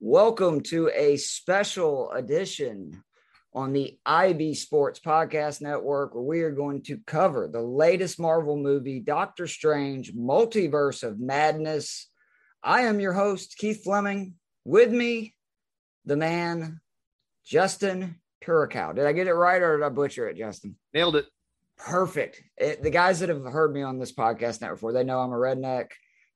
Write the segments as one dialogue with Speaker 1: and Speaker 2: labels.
Speaker 1: Welcome to a special edition on the IB Sports Podcast Network, where we are going to cover the latest Marvel movie, Doctor Strange Multiverse of Madness. I am your host, Keith Fleming. With me, the man, Justin Turikow. Did I get it right or did I butcher it, Justin?
Speaker 2: Nailed it.
Speaker 1: Perfect. It, the guys that have heard me on this podcast network before, they know I'm a redneck.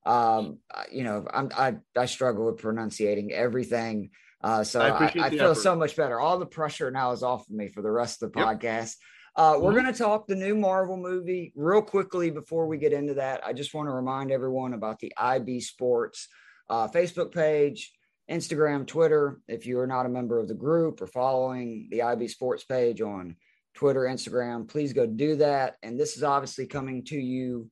Speaker 1: Um, you know, I'm, I I struggle with pronunciating everything. Uh, so I, I, I feel effort. so much better. All the pressure now is off of me for the rest of the yep. podcast. Uh, we're mm-hmm. going to talk the new Marvel movie real quickly before we get into that. I just want to remind everyone about the IB Sports uh, Facebook page, Instagram, Twitter. If you are not a member of the group or following the IB Sports page on Twitter, Instagram, please go do that. And this is obviously coming to you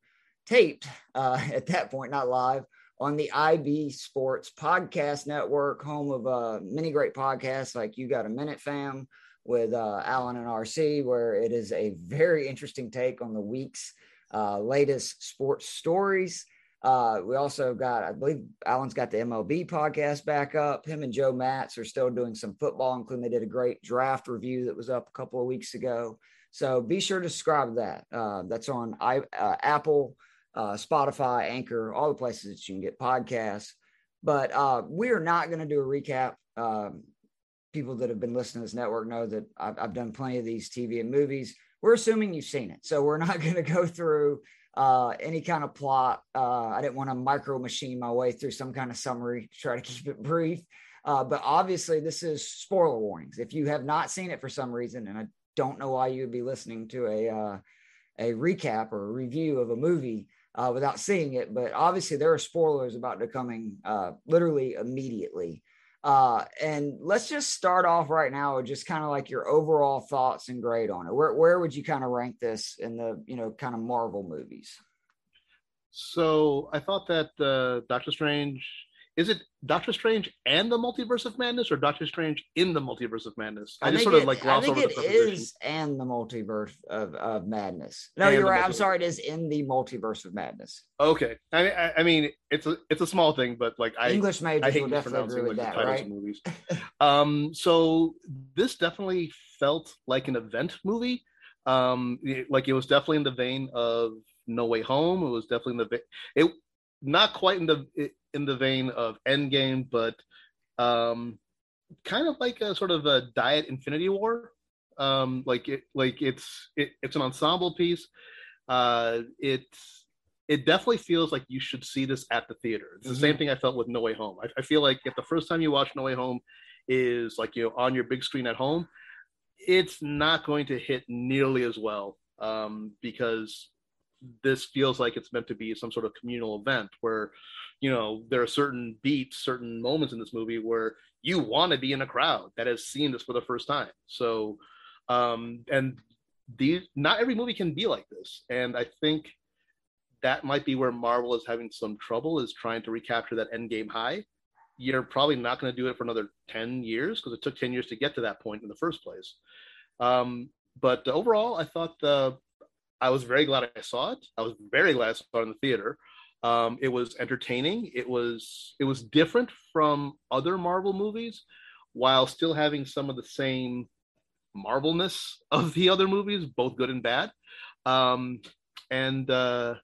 Speaker 1: taped uh, at that point, not live, on the IB Sports Podcast Network, home of uh, many great podcasts like You Got a Minute Fam with uh, Alan and RC, where it is a very interesting take on the week's uh, latest sports stories. Uh, we also got, I believe Alan's got the MLB podcast back up. Him and Joe Matz are still doing some football, including they did a great draft review that was up a couple of weeks ago. So be sure to subscribe to that. Uh, that's on I, Apple, uh, Spotify, Anchor, all the places that you can get podcasts. But uh, we are not going to do a recap. Um, people that have been listening to this network know that I've, I've done plenty of these TV and movies. We're assuming you've seen it. So we're not going to go through uh, any kind of plot. Uh, I didn't want to micro machine my way through some kind of summary to try to keep it brief. Uh, but obviously, this is spoiler warnings. If you have not seen it for some reason, and I don't know why you would be listening to a uh, a recap or a review of a movie uh, without seeing it, but obviously there are spoilers about to coming uh, literally immediately. Uh, and let's just start off right now with just kind of like your overall thoughts and grade on it. Where where would you kind of rank this in the you know kind of Marvel movies?
Speaker 2: So I thought that uh, Doctor Strange is it Doctor Strange and the Multiverse of Madness, or Doctor Strange in the Multiverse of Madness?
Speaker 1: I, I just sort it, of like gloss I think over it the is and the Multiverse of, of Madness. No, and you're right. I'm sorry. It is in the Multiverse of Madness.
Speaker 2: Okay. I mean, I, I, mean, it's a it's a small thing, but like I
Speaker 1: English majors I hate will definitely agree with like, that, right?
Speaker 2: Movies. um, so this definitely felt like an event movie. Um, it, like it was definitely in the vein of No Way Home. It was definitely in the vein. It not quite in the in the vein of Endgame, but um, kind of like a sort of a diet Infinity War. Um, like it, like it's it, it's an ensemble piece. Uh, it's it definitely feels like you should see this at the theater. It's the mm-hmm. same thing I felt with No Way Home. I, I feel like if the first time you watch No Way Home is like you know on your big screen at home, it's not going to hit nearly as well um, because this feels like it's meant to be some sort of communal event where you know there are certain beats certain moments in this movie where you want to be in a crowd that has seen this for the first time. So um and these not every movie can be like this. And i think that might be where marvel is having some trouble is trying to recapture that end game high. You're probably not going to do it for another 10 years because it took 10 years to get to that point in the first place. Um, but overall i thought the I was very glad I saw it. I was very glad I saw it in the theater. Um, it was entertaining. It was it was different from other Marvel movies, while still having some of the same Marvelness of the other movies, both good and bad. Um, and uh,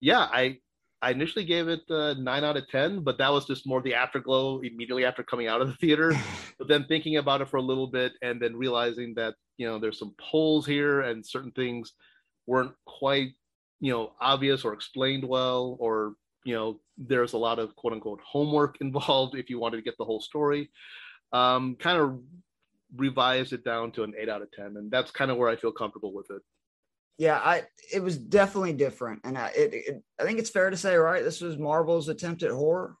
Speaker 2: yeah, I I initially gave it uh, nine out of ten, but that was just more the afterglow immediately after coming out of the theater. but then thinking about it for a little bit, and then realizing that you know there's some holes here and certain things weren't quite you know obvious or explained well or you know there's a lot of quote unquote homework involved if you wanted to get the whole story. Um, kind of revised it down to an 8 out of 10 and that's kind of where i feel comfortable with it.
Speaker 1: Yeah i it was definitely different and I, it, it, I think it's fair to say right this was marvel's attempt at horror?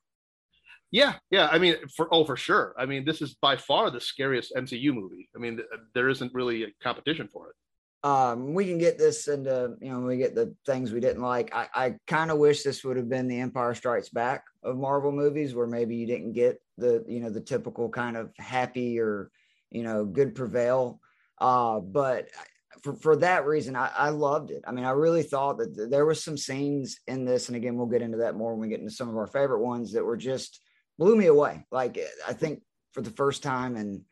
Speaker 2: Yeah yeah i mean for oh for sure. I mean this is by far the scariest mcu movie. I mean there isn't really a competition for it
Speaker 1: um, we can get this into you know we get the things we didn't like. I, I kind of wish this would have been the Empire Strikes Back of Marvel movies, where maybe you didn't get the you know the typical kind of happy or you know good prevail. Uh, but for, for that reason, I, I loved it. I mean, I really thought that there was some scenes in this, and again, we'll get into that more when we get into some of our favorite ones that were just blew me away. Like I think for the first time and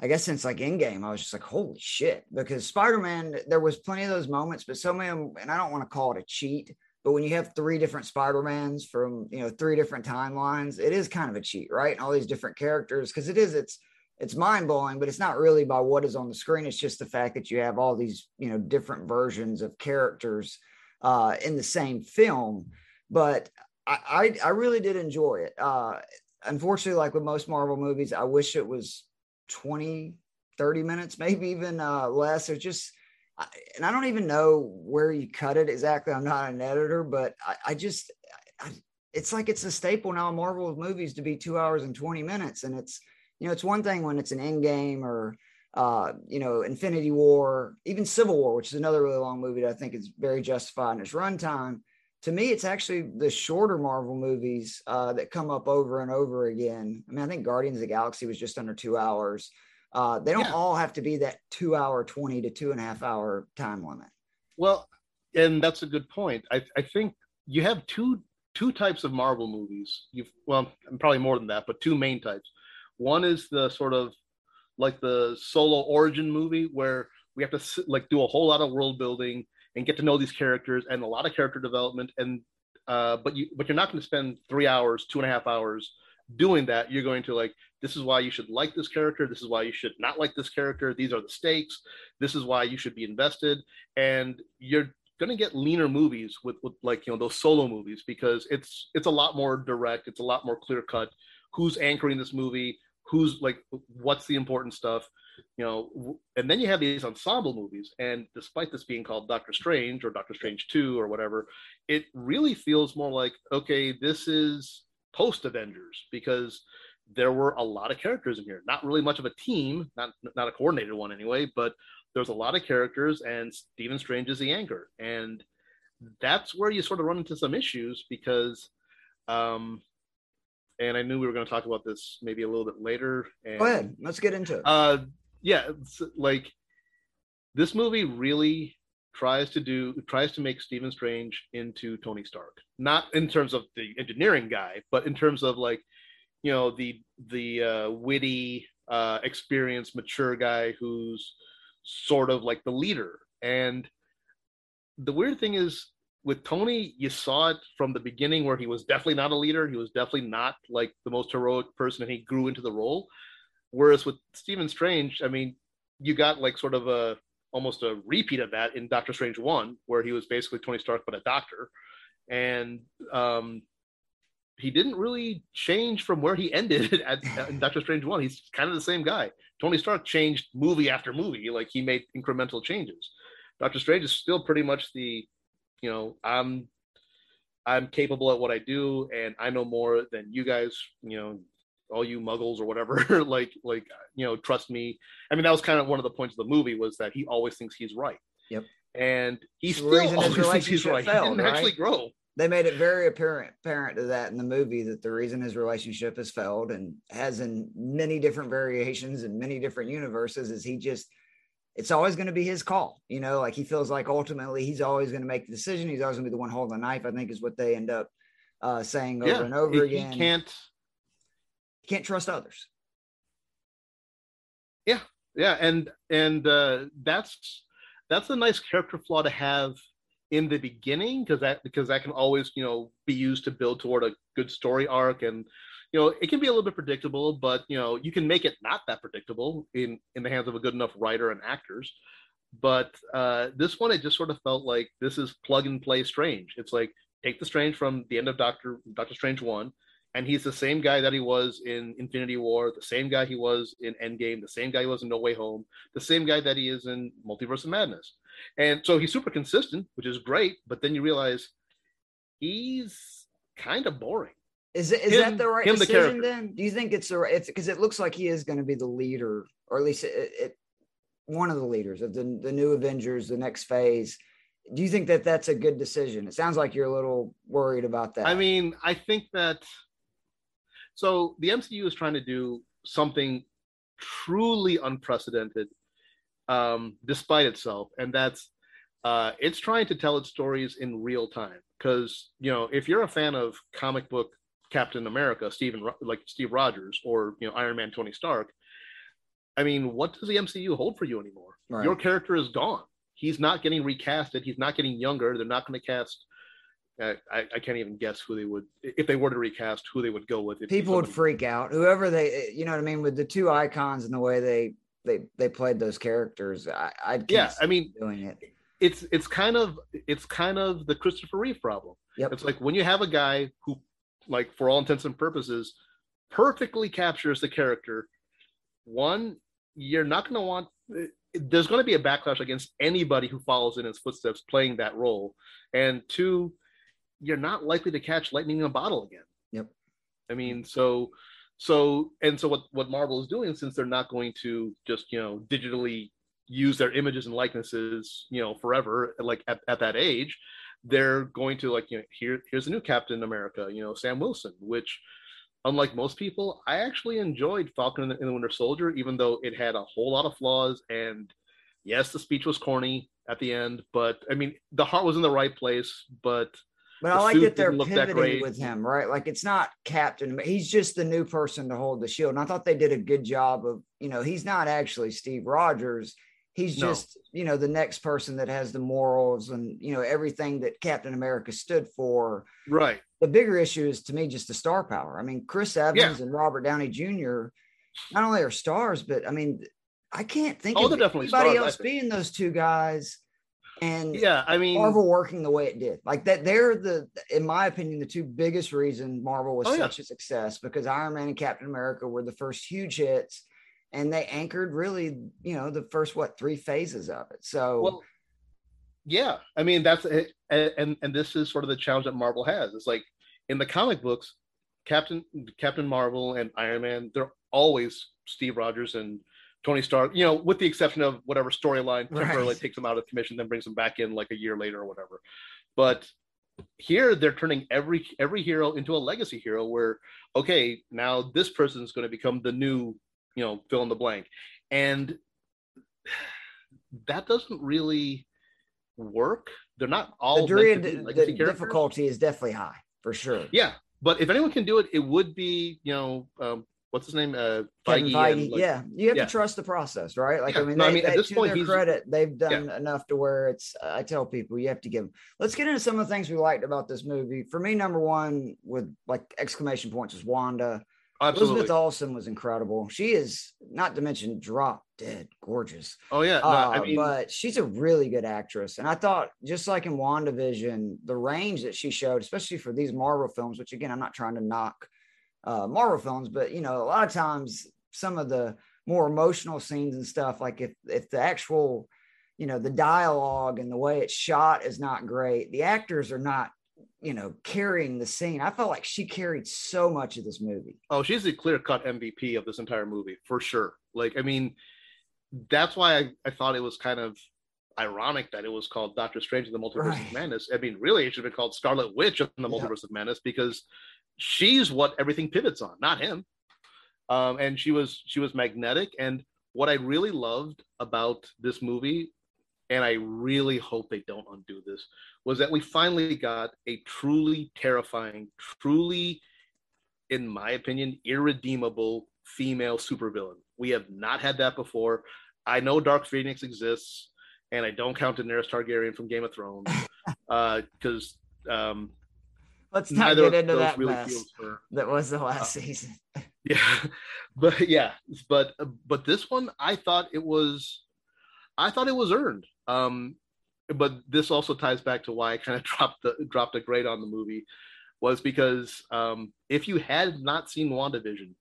Speaker 1: I guess since like Endgame, I was just like, holy shit. Because Spider Man, there was plenty of those moments, but so many, and I don't want to call it a cheat, but when you have three different Spider Mans from you know three different timelines, it is kind of a cheat, right? And all these different characters, because it is, it's it's mind blowing, but it's not really by what is on the screen. It's just the fact that you have all these you know different versions of characters uh, in the same film. But I, I, I really did enjoy it. Uh, unfortunately, like with most Marvel movies, I wish it was 20, 30 minutes, maybe even uh, less. It's just, and I don't even know where you cut it exactly. I'm not an editor, but I, I just, I, it's like it's a staple now Marvel movies to be two hours and 20 minutes. And it's, you know, it's one thing when it's an end game or, uh, you know, Infinity War, even Civil War, which is another really long movie that I think is very justified in its runtime to me, it's actually the shorter Marvel movies uh, that come up over and over again. I mean, I think Guardians of the Galaxy was just under two hours. Uh, they don't yeah. all have to be that two hour, 20 to two and a half hour time limit.
Speaker 2: Well, and that's a good point. I, I think you have two two types of Marvel movies. You've well, probably more than that, but two main types. One is the sort of like the solo origin movie where we have to like do a whole lot of world building and get to know these characters and a lot of character development. And uh, but you but you're not going to spend three hours two and a half hours doing that. You're going to like this is why you should like this character. This is why you should not like this character. These are the stakes. This is why you should be invested. And you're going to get leaner movies with, with like you know those solo movies because it's it's a lot more direct. It's a lot more clear cut who's anchoring this movie who's like what's the important stuff you know and then you have these ensemble movies and despite this being called doctor strange or doctor strange 2 or whatever it really feels more like okay this is post avengers because there were a lot of characters in here. Not really much of a team not not a coordinated one anyway but there's a lot of characters and stephen strange is the anchor. And that's where you sort of run into some issues because um and I knew we were going to talk about this maybe a little bit later. And,
Speaker 1: Go ahead, let's get into it.
Speaker 2: Uh, yeah, like this movie really tries to do tries to make Stephen Strange into Tony Stark. Not in terms of the engineering guy, but in terms of like, you know, the the uh, witty, uh, experienced, mature guy who's sort of like the leader. And the weird thing is with Tony, you saw it from the beginning where he was definitely not a leader. He was definitely not like the most heroic person, and he grew into the role. Whereas with Stephen Strange, I mean, you got like sort of a almost a repeat of that in Doctor Strange one, where he was basically Tony Stark but a doctor, and um, he didn't really change from where he ended at, in Doctor Strange one. He's kind of the same guy. Tony Stark changed movie after movie, like he made incremental changes. Doctor Strange is still pretty much the, you know, I'm I'm capable at what I do, and I know more than you guys. You know, all you muggles or whatever. Like like you know trust me. I mean that was kind of one of the points of the movie was that he always thinks he's right.
Speaker 1: Yep.
Speaker 2: And he still always thinks he's right. Failed, he didn't right? actually grow.
Speaker 1: They made it very apparent apparent to that in the movie that the reason his relationship has failed and has in many different variations and many different universes is he just it's always going to be his call you know like he feels like ultimately he's always going to make the decision he's always going to be the one holding the knife i think is what they end up uh, saying over yeah, and over
Speaker 2: he,
Speaker 1: again
Speaker 2: he can't He
Speaker 1: can't trust others.
Speaker 2: Yeah, yeah, and and uh, that's that's a nice character flaw to have in the beginning because that because that can always you know be used to build toward a good story arc and you know it can be a little bit predictable but you know you can make it not that predictable in in the hands of a good enough writer and actors but uh this one it just sort of felt like this is plug and play strange it's like take the strange from the end of doctor doctor strange one and he's the same guy that he was in Infinity War, the same guy he was in Endgame, the same guy he was in No Way Home, the same guy that he is in Multiverse of Madness. And so he's super consistent, which is great, but then you realize he's kind of boring.
Speaker 1: Is it is him, that the right decision the then? Do you think it's the right? Because it looks like he is going to be the leader, or at least it, it, one of the leaders of the the new Avengers, the next phase. Do you think that that's a good decision? It sounds like you're a little worried about that.
Speaker 2: I mean, I think that so the MCU is trying to do something truly unprecedented, um, despite itself, and that's uh, it's trying to tell its stories in real time. Because you know, if you're a fan of comic book Captain America, Steven like Steve Rogers, or you know Iron Man, Tony Stark. I mean, what does the MCU hold for you anymore? Right. Your character is gone. He's not getting recasted. He's not getting younger. They're not going to cast. Uh, I, I, can't even guess who they would if they were to recast who they would go with.
Speaker 1: People would freak out. Whoever they, you know what I mean, with the two icons and the way they they they played those characters. I, I
Speaker 2: yeah, I mean, doing it. It's it's kind of it's kind of the Christopher Reeve problem. Yep. It's like when you have a guy who, like, for all intents and purposes, perfectly captures the character. One, you're not going to want. There's going to be a backlash against anybody who follows in his footsteps playing that role, and two, you're not likely to catch lightning in a bottle again.
Speaker 1: Yep.
Speaker 2: I mean, so so and so what what Marvel is doing since they're not going to just you know digitally use their images and likenesses you know forever like at, at that age they're going to like you know here here's a new captain america you know sam wilson which unlike most people i actually enjoyed falcon and the, and the winter soldier even though it had a whole lot of flaws and yes the speech was corny at the end but i mean the heart was in the right place but
Speaker 1: but I like that they're pivoting with him, right? Like it's not Captain, he's just the new person to hold the shield. And I thought they did a good job of, you know, he's not actually Steve Rogers. He's just, no. you know, the next person that has the morals and, you know, everything that Captain America stood for.
Speaker 2: Right.
Speaker 1: The bigger issue is to me just the star power. I mean, Chris Evans yeah. and Robert Downey Jr. not only are stars, but I mean, I can't think oh, of anybody stars, else being those two guys and
Speaker 2: yeah i mean
Speaker 1: marvel working the way it did like that they're the in my opinion the two biggest reason marvel was oh, such yeah. a success because iron man and captain america were the first huge hits and they anchored really you know the first what three phases of it so well,
Speaker 2: yeah i mean that's it and and this is sort of the challenge that marvel has it's like in the comic books captain captain marvel and iron man they're always steve rogers and Tony Stark, you know, with the exception of whatever storyline temporarily right. takes them out of commission, then brings them back in like a year later or whatever. But here they're turning every every hero into a legacy hero where okay, now this person is going to become the new, you know, fill in the blank. And that doesn't really work. They're not all
Speaker 1: the, degree of the difficulty is definitely high for sure.
Speaker 2: Yeah, but if anyone can do it, it would be you know um, what's his name? Uh,
Speaker 1: Feige Feige. Like, yeah, you have yeah. to trust the process, right? Like, yeah. I mean, no, they, I mean, they, at this point, their credit, they've done yeah. enough to where it's. Uh, I tell people you have to give. Them. Let's get into some of the things we liked about this movie. For me, number one with like exclamation points is Wanda. Absolutely. Elizabeth Olsen was incredible. She is not to mention drop dead gorgeous.
Speaker 2: Oh yeah, no,
Speaker 1: uh, I mean, but she's a really good actress, and I thought just like in WandaVision, the range that she showed, especially for these Marvel films, which again I'm not trying to knock uh, Marvel films, but you know, a lot of times some of the more emotional scenes and stuff, like if if the actual, you know, the dialogue and the way it's shot is not great, the actors are not, you know, carrying the scene. I felt like she carried so much of this movie.
Speaker 2: Oh, she's a clear cut MVP of this entire movie for sure. Like, I mean, that's why I, I thought it was kind of ironic that it was called Doctor Strange in the Multiverse right. of Madness. I mean, really, it should have been called Scarlet Witch in the Multiverse of Madness because she's what everything pivots on, not him. Um, and she was she was magnetic. And what I really loved about this movie, and I really hope they don't undo this, was that we finally got a truly terrifying, truly, in my opinion, irredeemable female supervillain. We have not had that before. I know Dark Phoenix exists, and I don't count Daenerys Targaryen from Game of Thrones because uh, um,
Speaker 1: Let's not get into that really mess that was the last uh, season.
Speaker 2: yeah, but yeah, but but this one, I thought it was, I thought it was earned. Um, but this also ties back to why I kind of dropped the dropped a grade on the movie, was because um, if you had not seen WandaVision,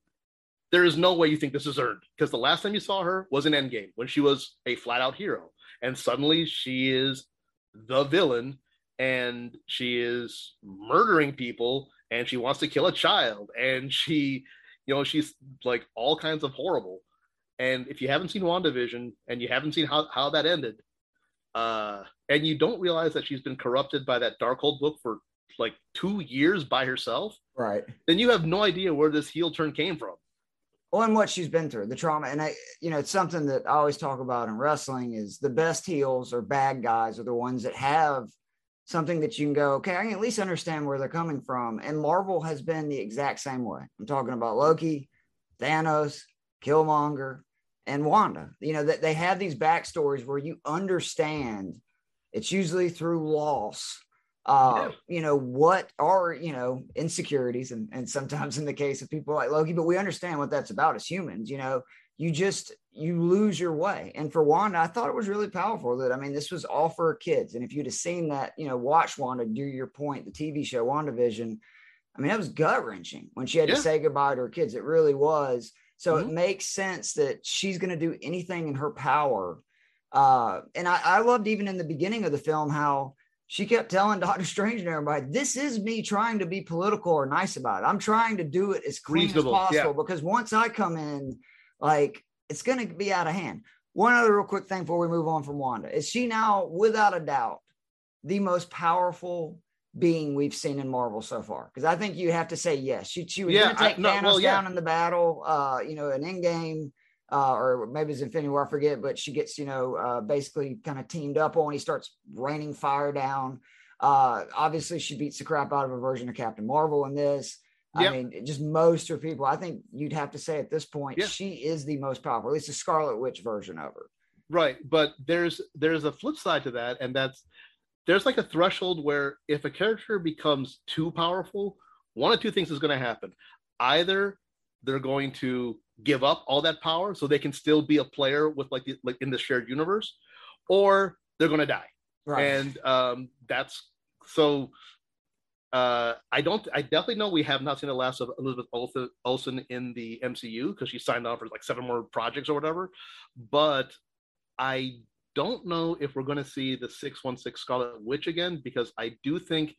Speaker 2: there is no way you think this is earned because the last time you saw her was in Endgame when she was a flat out hero, and suddenly she is the villain and she is murdering people and she wants to kill a child and she you know she's like all kinds of horrible. And if you haven't seen WandaVision and you haven't seen how, how that ended uh and you don't realize that she's been corrupted by that Darkhold book for like two years by herself
Speaker 1: right
Speaker 2: then you have no idea where this heel turn came from
Speaker 1: well and what she's been through the trauma and i you know it's something that i always talk about in wrestling is the best heels or bad guys are the ones that have something that you can go, okay, I can at least understand where they're coming from. And Marvel has been the exact same way. I'm talking about Loki, Thanos, Killmonger, and Wanda. You know, that they have these backstories where you understand it's usually through loss. Uh, yeah. you know, what are, you know, insecurities and, and sometimes in the case of people like Loki, but we understand what that's about as humans, you know, you just you lose your way. And for Wanda, I thought it was really powerful that I mean, this was all for kids. And if you'd have seen that, you know, watch Wanda do your point, the TV show WandaVision, I mean, that was gut wrenching when she had yeah. to say goodbye to her kids. It really was. So mm-hmm. it makes sense that she's going to do anything in her power. Uh, and I, I loved even in the beginning of the film how she kept telling Doctor Strange and everybody, "This is me trying to be political or nice about it. I'm trying to do it as clean Reasonable, as possible yeah. because once I come in, like it's going to be out of hand. One other real quick thing before we move on from Wanda is she now, without a doubt, the most powerful being we've seen in Marvel so far? Because I think you have to say yes. She, she was yeah, going to take I, no, Thanos well, yeah. down in the battle, uh, you know, an Endgame, uh, or maybe it's Infinity War, I forget, but she gets, you know, uh, basically kind of teamed up on. He starts raining fire down. Uh, obviously, she beats the crap out of a version of Captain Marvel in this. Yep. I mean, just most of people. I think you'd have to say at this point, yeah. she is the most powerful. At least the Scarlet Witch version of her.
Speaker 2: Right, but there's there's a flip side to that, and that's there's like a threshold where if a character becomes too powerful, one of two things is going to happen. Either they're going to give up all that power so they can still be a player with like the, like in the shared universe, or they're going to die. Right. And um, that's so uh, I don't. I definitely know we have not seen the last of Elizabeth Olsen in the MCU because she signed on for like seven more projects or whatever. But I don't know if we're going to see the six one six Scarlet Witch again because I do think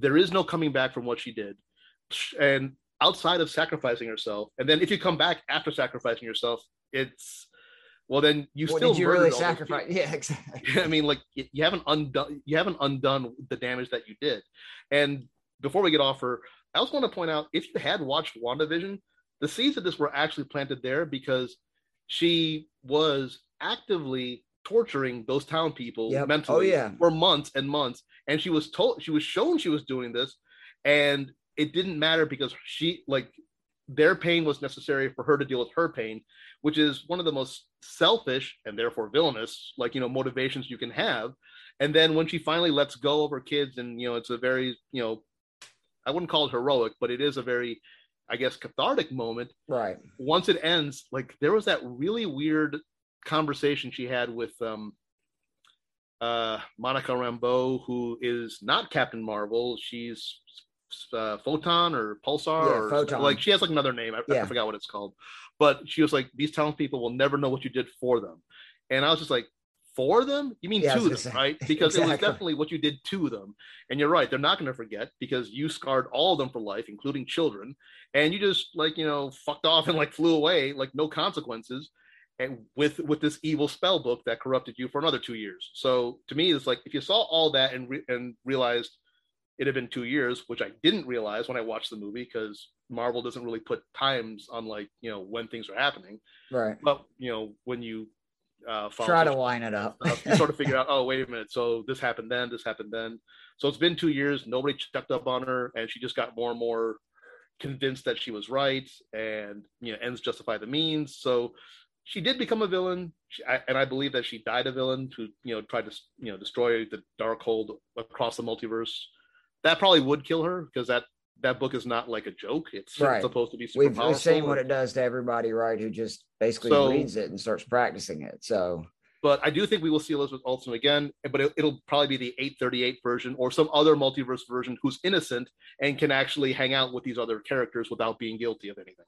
Speaker 2: there is no coming back from what she did, and outside of sacrificing herself, and then if you come back after sacrificing yourself, it's well then you what still
Speaker 1: did you really sacrifice? Yeah exactly.
Speaker 2: I mean like you haven't undone you haven't undone the damage that you did. And before we get off her i also want to point out if you had watched wandavision the seeds of this were actually planted there because she was actively torturing those town people yep. Oh, mentally oh, yeah. for months and months and she was told she was shown she was doing this and it didn't matter because she like their pain was necessary for her to deal with her pain which is one of the most selfish and therefore villainous like you know motivations you can have and then when she finally lets go of her kids and you know it's a very you know i wouldn't call it heroic but it is a very i guess cathartic moment
Speaker 1: right
Speaker 2: once it ends like there was that really weird conversation she had with um uh monica rambeau who is not captain marvel she's uh, photon or pulsar yeah, or photon. like she has like another name I, yeah. I forgot what it's called but she was like these townspeople will never know what you did for them and i was just like for them you mean yeah, to them say. right because exactly. it was definitely what you did to them and you're right they're not going to forget because you scarred all of them for life including children and you just like you know fucked off and like flew away like no consequences and with with this evil spell book that corrupted you for another two years so to me it's like if you saw all that and re- and realized it had been two years, which I didn't realize when I watched the movie because Marvel doesn't really put times on like you know when things are happening.
Speaker 1: Right.
Speaker 2: But you know when you
Speaker 1: uh, try to line it up,
Speaker 2: stuff, you sort of figure out, oh wait a minute, so this happened then, this happened then. So it's been two years. Nobody checked up on her, and she just got more and more convinced that she was right, and you know ends justify the means. So she did become a villain, she, I, and I believe that she died a villain to you know try to you know destroy the Darkhold across the multiverse that probably would kill her because that that book is not like a joke. It's right. supposed to be super
Speaker 1: we've, we've seen what it does to everybody, right? Who just basically so, reads it and starts practicing it. So,
Speaker 2: but I do think we will see Elizabeth Olsen again, but it, will probably be the 838 version or some other multiverse version who's innocent and can actually hang out with these other characters without being guilty of anything.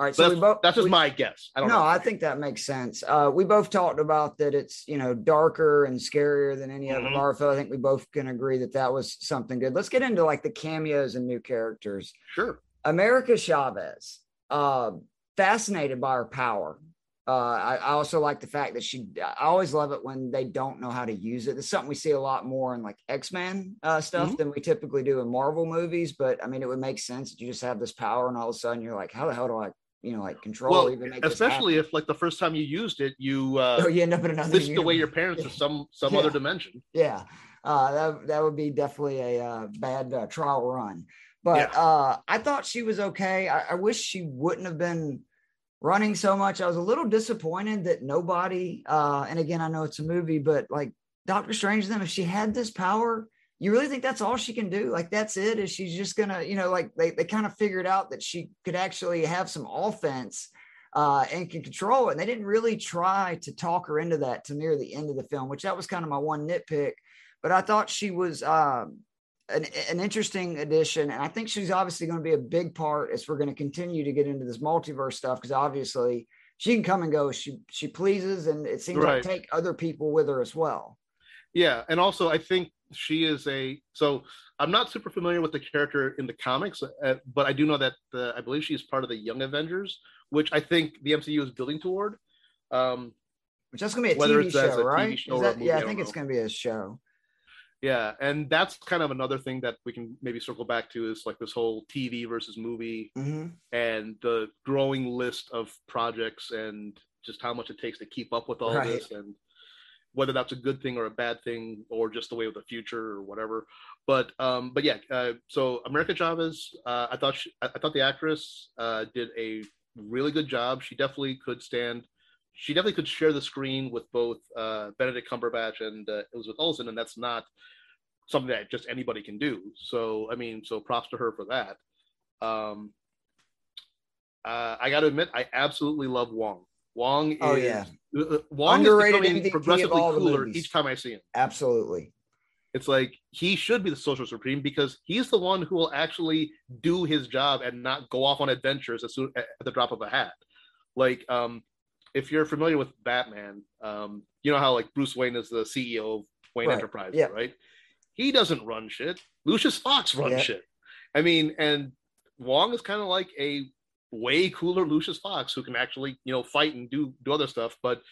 Speaker 1: All right, so,
Speaker 2: that's, both, that's just we, my guess.
Speaker 1: I don't no, know. I think that makes sense. Uh, we both talked about that it's you know darker and scarier than any mm-hmm. other Marvel. I think we both can agree that that was something good. Let's get into like the cameos and new characters.
Speaker 2: Sure.
Speaker 1: America Chavez, uh, fascinated by her power. Uh, I, I, also like the fact that she. I always love it when they don't know how to use it. It's something we see a lot more in like X Men uh, stuff mm-hmm. than we typically do in Marvel movies. But I mean, it would make sense that you just have this power, and all of a sudden you're like, how the hell do I you know, like control.
Speaker 2: Well, even especially if like the first time you used it, you uh,
Speaker 1: oh, you end up in another
Speaker 2: whisked away your parents to some some yeah. other dimension.
Speaker 1: Yeah. Uh, that that would be definitely a uh, bad uh, trial run. But yeah. uh, I thought she was okay. I, I, wish she wouldn't have been running so much. I was a little disappointed that nobody. Uh, and again, I know it's a movie, but like Doctor Strange, them if she had this power, you really think that's all she can do? Like that's it? Is she's just gonna, you know, like they they kind of figured out that she could actually have some offense uh, and can control it. And they didn't really try to talk her into that to near the end of the film, which that was kind of my one nitpick. But I thought she was um, an, an interesting addition. And I think she's obviously going to be a big part as we're going to continue to get into this multiverse stuff because obviously she can come and go she she pleases, and it seems right. like take other people with her as well.
Speaker 2: Yeah, and also I think she is a so I'm not super familiar with the character in the comics, uh, but I do know that the, I believe she's part of the Young Avengers, which I think the MCU is building toward. Um,
Speaker 1: which that's going to be a TV show, right? TV show that, yeah, I, I think it's going to be a show.
Speaker 2: Yeah, and that's kind of another thing that we can maybe circle back to is like this whole TV versus movie mm-hmm. and the growing list of projects and just how much it takes to keep up with all right. this and whether that's a good thing or a bad thing or just the way of the future or whatever. But um, but yeah, uh, so America Chavez, uh, I thought she, I thought the actress uh, did a really good job. She definitely could stand. She definitely could share the screen with both uh, Benedict Cumberbatch and uh, Elizabeth Olsen, and that's not something that just anybody can do. So I mean, so props to her for that. Um, uh, I got to admit, I absolutely love Wong. Wong oh, is yeah. Uh, uh, Wong Underrated is becoming progressively cooler each time I see him.
Speaker 1: Absolutely.
Speaker 2: It's like he should be the sorcerer supreme because he's the one who will actually do his job and not go off on adventures as soon at the drop of a hat. Like, um, if you're familiar with Batman, um, you know how like Bruce Wayne is the CEO of Wayne right. Enterprises, yeah. right? He doesn't run shit. Lucius Fox runs yeah. shit. I mean, and Wong is kind of like a way cooler Lucius Fox who can actually, you know, fight and do do other stuff, but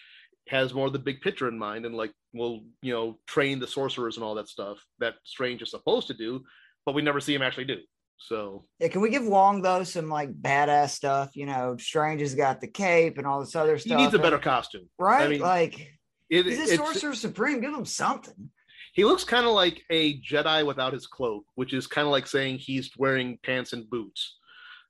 Speaker 2: has more of the big picture in mind and like will, you know, train the sorcerers and all that stuff that Strange is supposed to do, but we never see him actually do. So
Speaker 1: yeah, can we give Wong though some like badass stuff? You know, Strange has got the cape and all this other stuff.
Speaker 2: He needs a better costume,
Speaker 1: right? I mean, like it, he's a sorcerer supreme. Give him something.
Speaker 2: He looks kind of like a Jedi without his cloak, which is kind of like saying he's wearing pants and boots.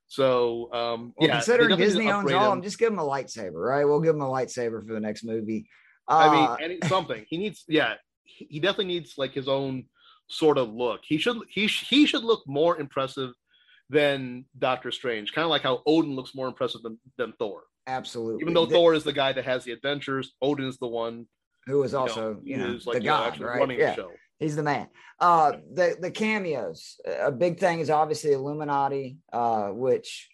Speaker 2: So um,
Speaker 1: well, yeah, considering Disney owns all, him. just give him a lightsaber, right? We'll give him a lightsaber for the next movie.
Speaker 2: Uh, I mean, uh, any, something he needs. Yeah, he definitely needs like his own sort of look. He should he he should look more impressive than Doctor Strange. Kind of like how Odin looks more impressive than, than Thor.
Speaker 1: Absolutely.
Speaker 2: Even though the, Thor is the guy that has the adventures, Odin is the one
Speaker 1: who is also you know, you know like, the god, know, right? running yeah. the show. He's the man. Uh, the the cameos. A big thing is obviously Illuminati, uh, which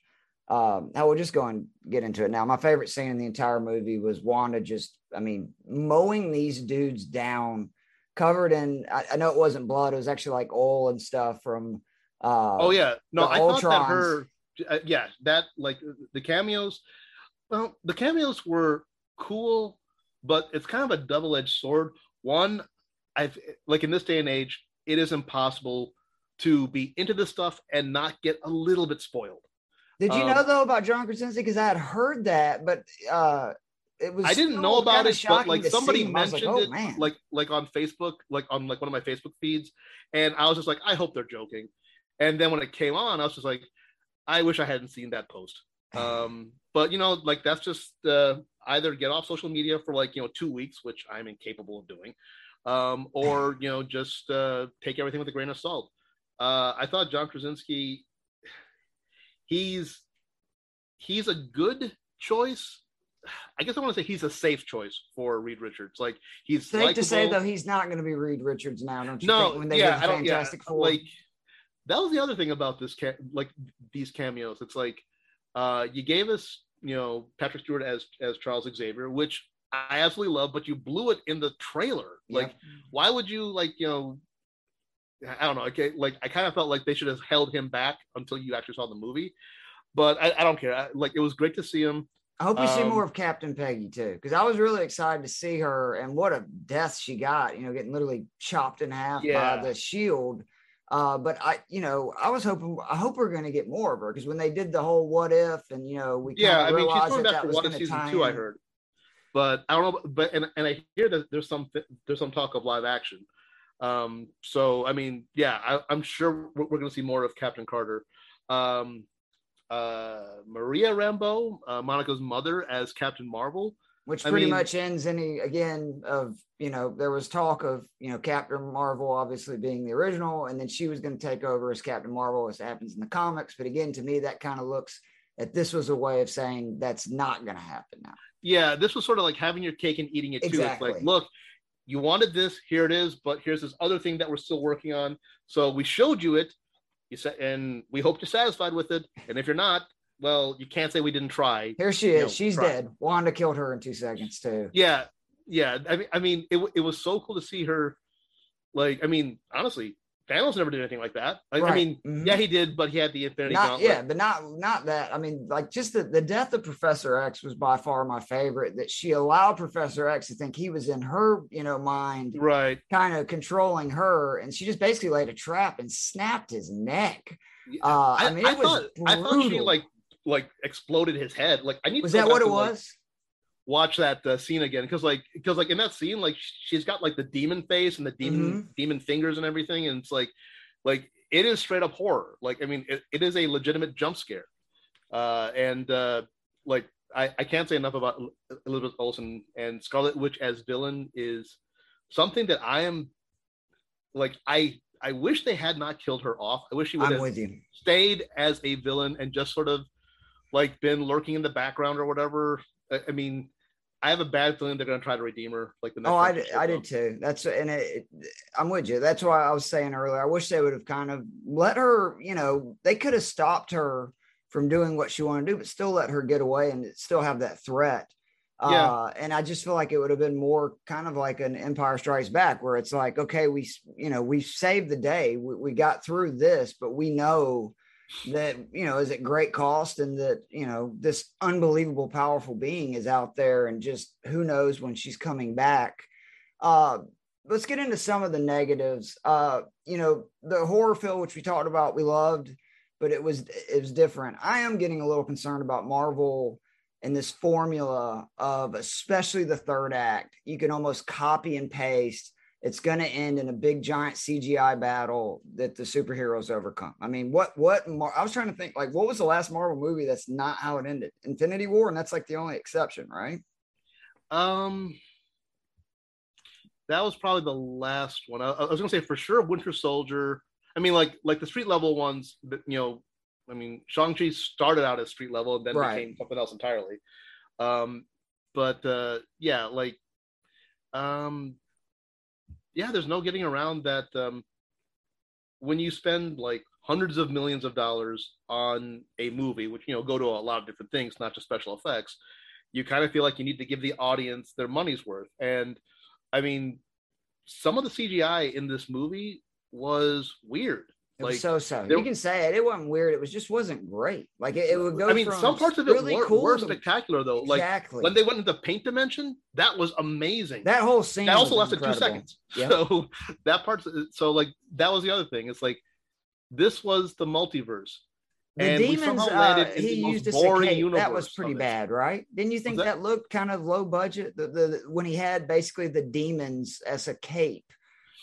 Speaker 1: um, I will just go and get into it now. My favorite scene in the entire movie was Wanda just, I mean, mowing these dudes down, covered in. I, I know it wasn't blood; it was actually like oil and stuff from. Uh,
Speaker 2: oh yeah, no, I Ultrons. thought that her, uh, yeah, that like the cameos. Well, the cameos were cool, but it's kind of a double edged sword. One, I've like in this day and age, it is impossible to be into this stuff and not get a little bit spoiled.
Speaker 1: Did you um, know though about John Krasinski? Because I had heard that, but uh it was
Speaker 2: I didn't know about it, but like somebody mentioned like, oh, it man. like like on Facebook, like on like one of my Facebook feeds, and I was just like, I hope they're joking. And then when it came on, I was just like, I wish I hadn't seen that post. Um, but you know, like that's just uh, either get off social media for like you know two weeks, which I'm incapable of doing, um, or you know just uh, take everything with a grain of salt. Uh, I thought John Krasinski, he's he's a good choice. I guess I want to say he's a safe choice for Reed Richards. Like he's
Speaker 1: safe likable. to say though he's not going to be Reed Richards now. Don't you no, think? When they yeah, did Fantastic yeah, Four,
Speaker 2: like that was the other thing about this ca- like these cameos. It's like uh, you gave us you know Patrick Stewart as as Charles Xavier, which I absolutely love, but you blew it in the trailer. Like, yeah. why would you like, you know, I don't know. Okay, like I kind of felt like they should have held him back until you actually saw the movie. But I, I don't care. I, like it was great to see him.
Speaker 1: I hope you um, see more of Captain Peggy too, because I was really excited to see her and what a death she got. You know, getting literally chopped in half yeah. by the shield. Uh, but I, you know, I was hoping, I hope we're going to get more of her because when they did the whole what if, and you know, we
Speaker 2: yeah, I mean, she's going back one season two. I heard. But I don't know. But and, and I hear that there's some there's some talk of live action. Um, so I mean, yeah, I, am sure we're, we're going to see more of Captain Carter. Um, uh, Maria Rambeau, uh, Monica's mother, as Captain Marvel,
Speaker 1: which pretty I mean, much ends any again of you know there was talk of you know Captain Marvel obviously being the original, and then she was going to take over as Captain Marvel as happens in the comics. But again, to me, that kind of looks that this was a way of saying that's not going to happen now.
Speaker 2: Yeah, this was sort of like having your cake and eating it too. Exactly. It's like, look, you wanted this, here it is, but here's this other thing that we're still working on. So we showed you it, you said, and we hope you're satisfied with it. And if you're not, well, you can't say we didn't try.
Speaker 1: Here she is. know, She's try. dead. Wanda killed her in two seconds too.
Speaker 2: Yeah, yeah. I mean, I mean, it it was so cool to see her. Like, I mean, honestly, Thanos never did anything like that. I, right. I mean, mm-hmm. yeah, he did, but he had the Infinity
Speaker 1: not, Gauntlet. Yeah, but not not that. I mean, like just the, the death of Professor X was by far my favorite. That she allowed Professor X to think he was in her, you know, mind,
Speaker 2: right,
Speaker 1: kind of controlling her, and she just basically laid a trap and snapped his neck. Uh, I, I mean, it I was thought,
Speaker 2: I thought she like like exploded his head. Like I need.
Speaker 1: Was that what it was? Like,
Speaker 2: watch that uh, scene again because like because like in that scene like she's got like the demon face and the demon mm-hmm. demon fingers and everything and it's like like it is straight up horror. Like i mean it, it is a legitimate jump scare. Uh and uh like I, I can't say enough about elizabeth olsen and scarlet witch as villain is something that i am like i i wish they had not killed her off. I wish she would have stayed as a villain and just sort of like been lurking in the background or whatever. I mean I have a bad feeling they're going to try to redeem her. Like the
Speaker 1: next. Oh, I did, I did too. That's and it, it, I'm with you. That's why I was saying earlier. I wish they would have kind of let her. You know, they could have stopped her from doing what she wanted to do, but still let her get away and still have that threat. Yeah. Uh, and I just feel like it would have been more kind of like an Empire Strikes Back, where it's like, okay, we, you know, we saved the day, we, we got through this, but we know that you know is at great cost and that you know this unbelievable powerful being is out there and just who knows when she's coming back. Uh let's get into some of the negatives. Uh you know the horror film which we talked about we loved but it was it was different. I am getting a little concerned about marvel and this formula of especially the third act. You can almost copy and paste it's going to end in a big giant CGI battle that the superheroes overcome. I mean, what what I was trying to think like what was the last Marvel movie that's not how it ended? Infinity War and that's like the only exception, right?
Speaker 2: Um that was probably the last one. I, I was going to say for sure Winter Soldier. I mean like like the street level ones, you know, I mean, Shang-Chi started out as street level and then right. became something else entirely. Um but uh yeah, like um yeah, there's no getting around that. Um, when you spend like hundreds of millions of dollars on a movie, which you know go to a lot of different things, not just special effects, you kind of feel like you need to give the audience their money's worth. And I mean, some of the CGI in this movie was weird.
Speaker 1: It like, was so so. You can say it. It wasn't weird. It was just wasn't great. Like it, it would go.
Speaker 2: I mean, some parts of it really were, cool were spectacular though. Exactly. Like when they went into paint dimension, that was amazing.
Speaker 1: That whole scene.
Speaker 2: That also lasted incredible. two seconds. Yep. So that part. So like that was the other thing. It's like this was the multiverse.
Speaker 1: The and demons. Uh, he used a cape. That was pretty bad, right? Didn't you think that? that? looked kind of low budget? The, the when he had basically the demons as a cape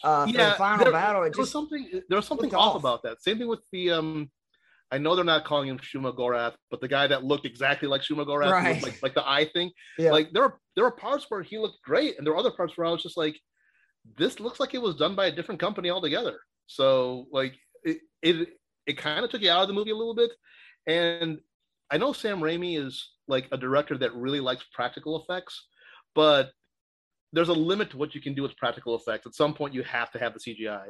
Speaker 1: uh, yeah, the final
Speaker 2: there,
Speaker 1: battle. It
Speaker 2: there
Speaker 1: just
Speaker 2: was something there was something off, off, about that. Same thing with the um. I know they're not calling him Shuma-Gorath, but the guy that looked exactly like Shuma-Gorath, right. like like the eye thing. Yeah. Like there were there were parts where he looked great, and there were other parts where I was just like, this looks like it was done by a different company altogether. So like it it it kind of took you out of the movie a little bit, and I know Sam Raimi is like a director that really likes practical effects, but there's a limit to what you can do with practical effects. At some point, you have to have the CGI,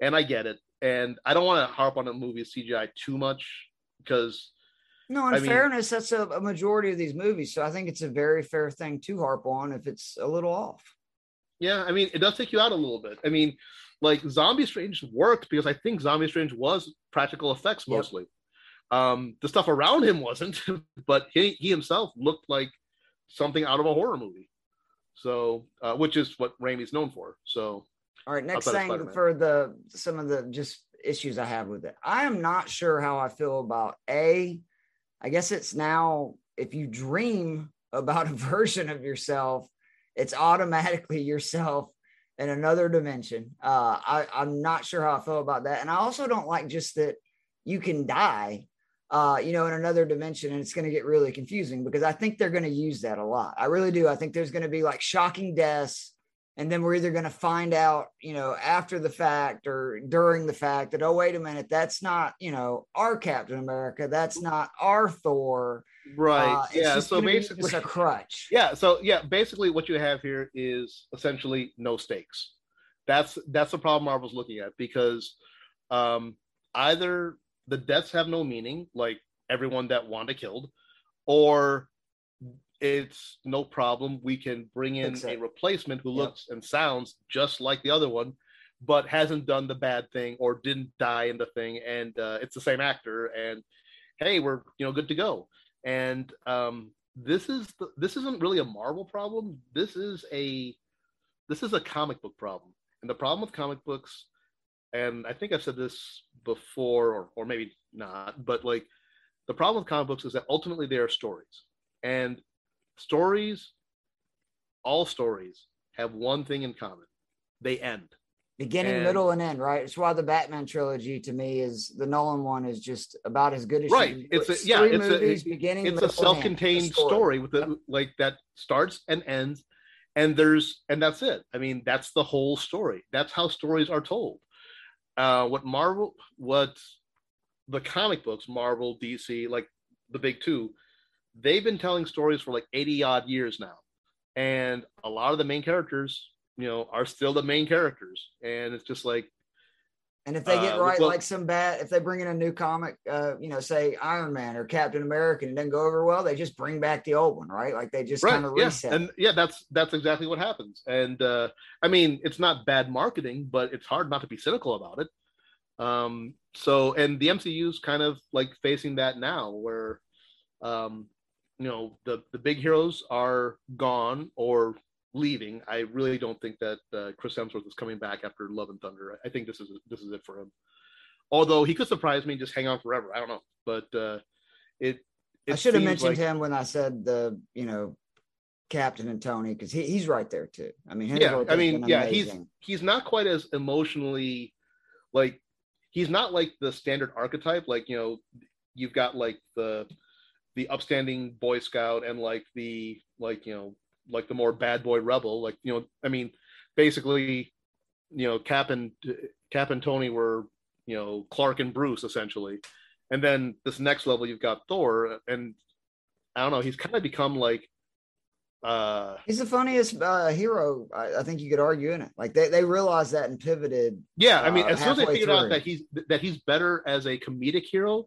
Speaker 2: and I get it. And I don't want to harp on a movie's CGI too much because.
Speaker 1: No, in I fairness, mean, that's a, a, majority of these movies. So I think it's a very fair thing to harp on if it's a little off.
Speaker 2: Yeah, I mean, it does take you out a little bit. I mean, like Zombie Strange worked because I think Zombie Strange was practical effects mostly. Yep. Um, the stuff around him wasn't, but he, he himself looked like something out of a horror movie. So, uh, which is what Raimi's known for. So,
Speaker 1: all right, next thing for the some of the just issues I have with it. I am not sure how I feel about a. I guess it's now if you dream about a version of yourself, it's automatically yourself in another dimension. Uh, I, I'm not sure how I feel about that. And I also don't like just that you can die, uh, you know, in another dimension and it's going to get really confusing because I think they're going to use that a lot. I really do. I think there's going to be like shocking deaths. And then we're either going to find out, you know, after the fact or during the fact that, oh, wait a minute, that's not, you know, our Captain America. That's not our Thor.
Speaker 2: Right. Uh, yeah. So basically,
Speaker 1: it's a crutch.
Speaker 2: Yeah. So yeah, basically, what you have here is essentially no stakes. That's that's the problem Marvel's looking at because um, either the deaths have no meaning, like everyone that Wanda killed, or it's no problem. We can bring in a replacement who yep. looks and sounds just like the other one, but hasn't done the bad thing or didn't die in the thing, and uh, it's the same actor. And hey, we're you know good to go. And um, this is the, this isn't really a Marvel problem. This is a this is a comic book problem. And the problem with comic books, and I think I've said this before, or or maybe not, but like the problem with comic books is that ultimately they are stories, and stories, all stories have one thing in common: they end
Speaker 1: beginning, and, middle, and end. Right. It's why the Batman trilogy to me is the Nolan one is just about as good as
Speaker 2: right. It's a, yeah. It's movies, a beginning. It's a self-contained story. story. with the like that starts and ends, and there's and that's it. I mean, that's the whole story. That's how stories are told. Uh, what Marvel, what the comic books, Marvel, DC, like the big two, they've been telling stories for like 80 odd years now. And a lot of the main characters you know are still the main characters and it's just like
Speaker 1: and if they get uh, right like some bad if they bring in a new comic uh you know say iron man or captain america and it doesn't go over well they just bring back the old one right? Like they just right, kind of
Speaker 2: yeah.
Speaker 1: reset.
Speaker 2: and yeah that's that's exactly what happens. And uh i mean it's not bad marketing but it's hard not to be cynical about it. Um so and the mcu's kind of like facing that now where um you know the the big heroes are gone or leaving. I really don't think that uh, Chris Hemsworth is coming back after Love and Thunder. I think this is this is it for him. Although he could surprise me and just hang on forever. I don't know, but uh, it, it.
Speaker 1: I should have mentioned like, him when I said the you know Captain and Tony because he, he's right there too. I mean,
Speaker 2: yeah, I mean, yeah, he's he's not quite as emotionally like he's not like the standard archetype. Like you know, you've got like the the upstanding Boy Scout and like the like you know like the more bad boy rebel. Like you know, I mean, basically, you know, Cap and Cap and Tony were you know Clark and Bruce essentially, and then this next level you've got Thor, and I don't know, he's kind of become like. Uh,
Speaker 1: he's the funniest uh, hero I, I, think you could argue in it. Like they, they realized that and pivoted.
Speaker 2: Yeah, I mean, uh, as soon as they figured through. out that he's that he's better as a comedic hero,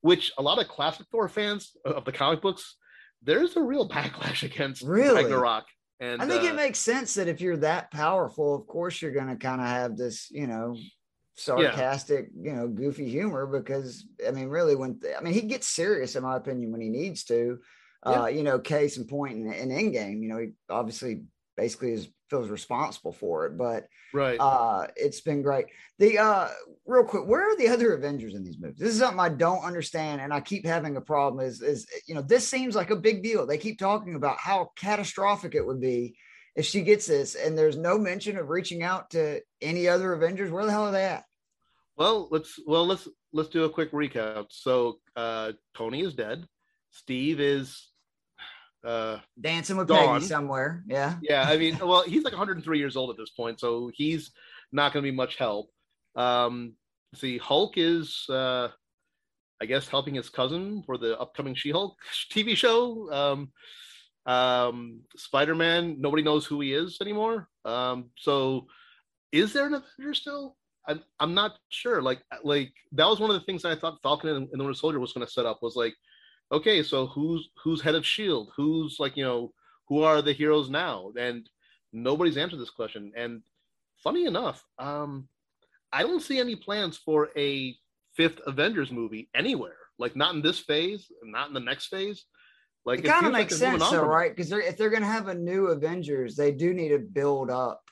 Speaker 2: which a lot of classic Thor fans of the comic books there's a real backlash against really? Ragnarok.
Speaker 1: And I think uh, it makes sense that if you're that powerful, of course you're going to kind of have this, you know, sarcastic, yeah. you know, goofy humor because I mean, really, when I mean, he gets serious, in my opinion, when he needs to. Yeah. Uh, you know, case in point in, in Endgame, you know, he obviously basically is feels responsible for it. But
Speaker 2: right,
Speaker 1: uh, it's been great. The uh, real quick, where are the other Avengers in these movies? This is something I don't understand, and I keep having a problem. Is is you know this seems like a big deal. They keep talking about how catastrophic it would be if she gets this, and there's no mention of reaching out to any other Avengers. Where the hell are they at?
Speaker 2: Well, let's well let's let's do a quick recap. So uh, Tony is dead. Steve is uh,
Speaker 1: dancing with Peggy somewhere. Yeah.
Speaker 2: Yeah. I mean, well, he's like 103 years old at this point, so he's not going to be much help. Um, see, Hulk is, uh, I guess, helping his cousin for the upcoming She-Hulk TV show. Um, um, Spider-Man, nobody knows who he is anymore. Um, so, is there an Avenger still? I'm, I'm not sure. Like, like that was one of the things I thought Falcon and, and the Winter Soldier was going to set up was like okay, so who's who's head of Shield? Who's like you know who are the heroes now? And nobody's answered this question. And funny enough, um, I don't see any plans for a fifth Avengers movie anywhere. Like not in this phase, not in the next phase. Like
Speaker 1: it, kind of makes like sense, though, right? Because if they're going to have a new Avengers, they do need to build up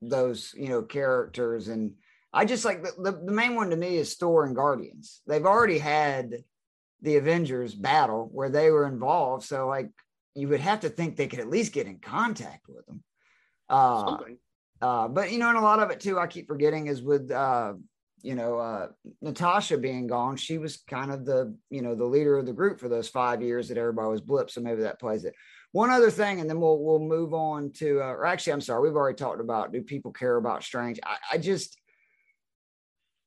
Speaker 1: those you know characters and I just like the, the, the main one to me is Thor and Guardians. They've already had the Avengers battle where they were involved. So like you would have to think they could at least get in contact with them. Uh, Uh, but you know, and a lot of it too, I keep forgetting is with uh, you know uh, Natasha being gone. She was kind of the you know the leader of the group for those five years that everybody was blip. So maybe that plays it. One other thing, and then we'll we'll move on to. Uh, or actually, I'm sorry, we've already talked about. Do people care about Strange? I, I just.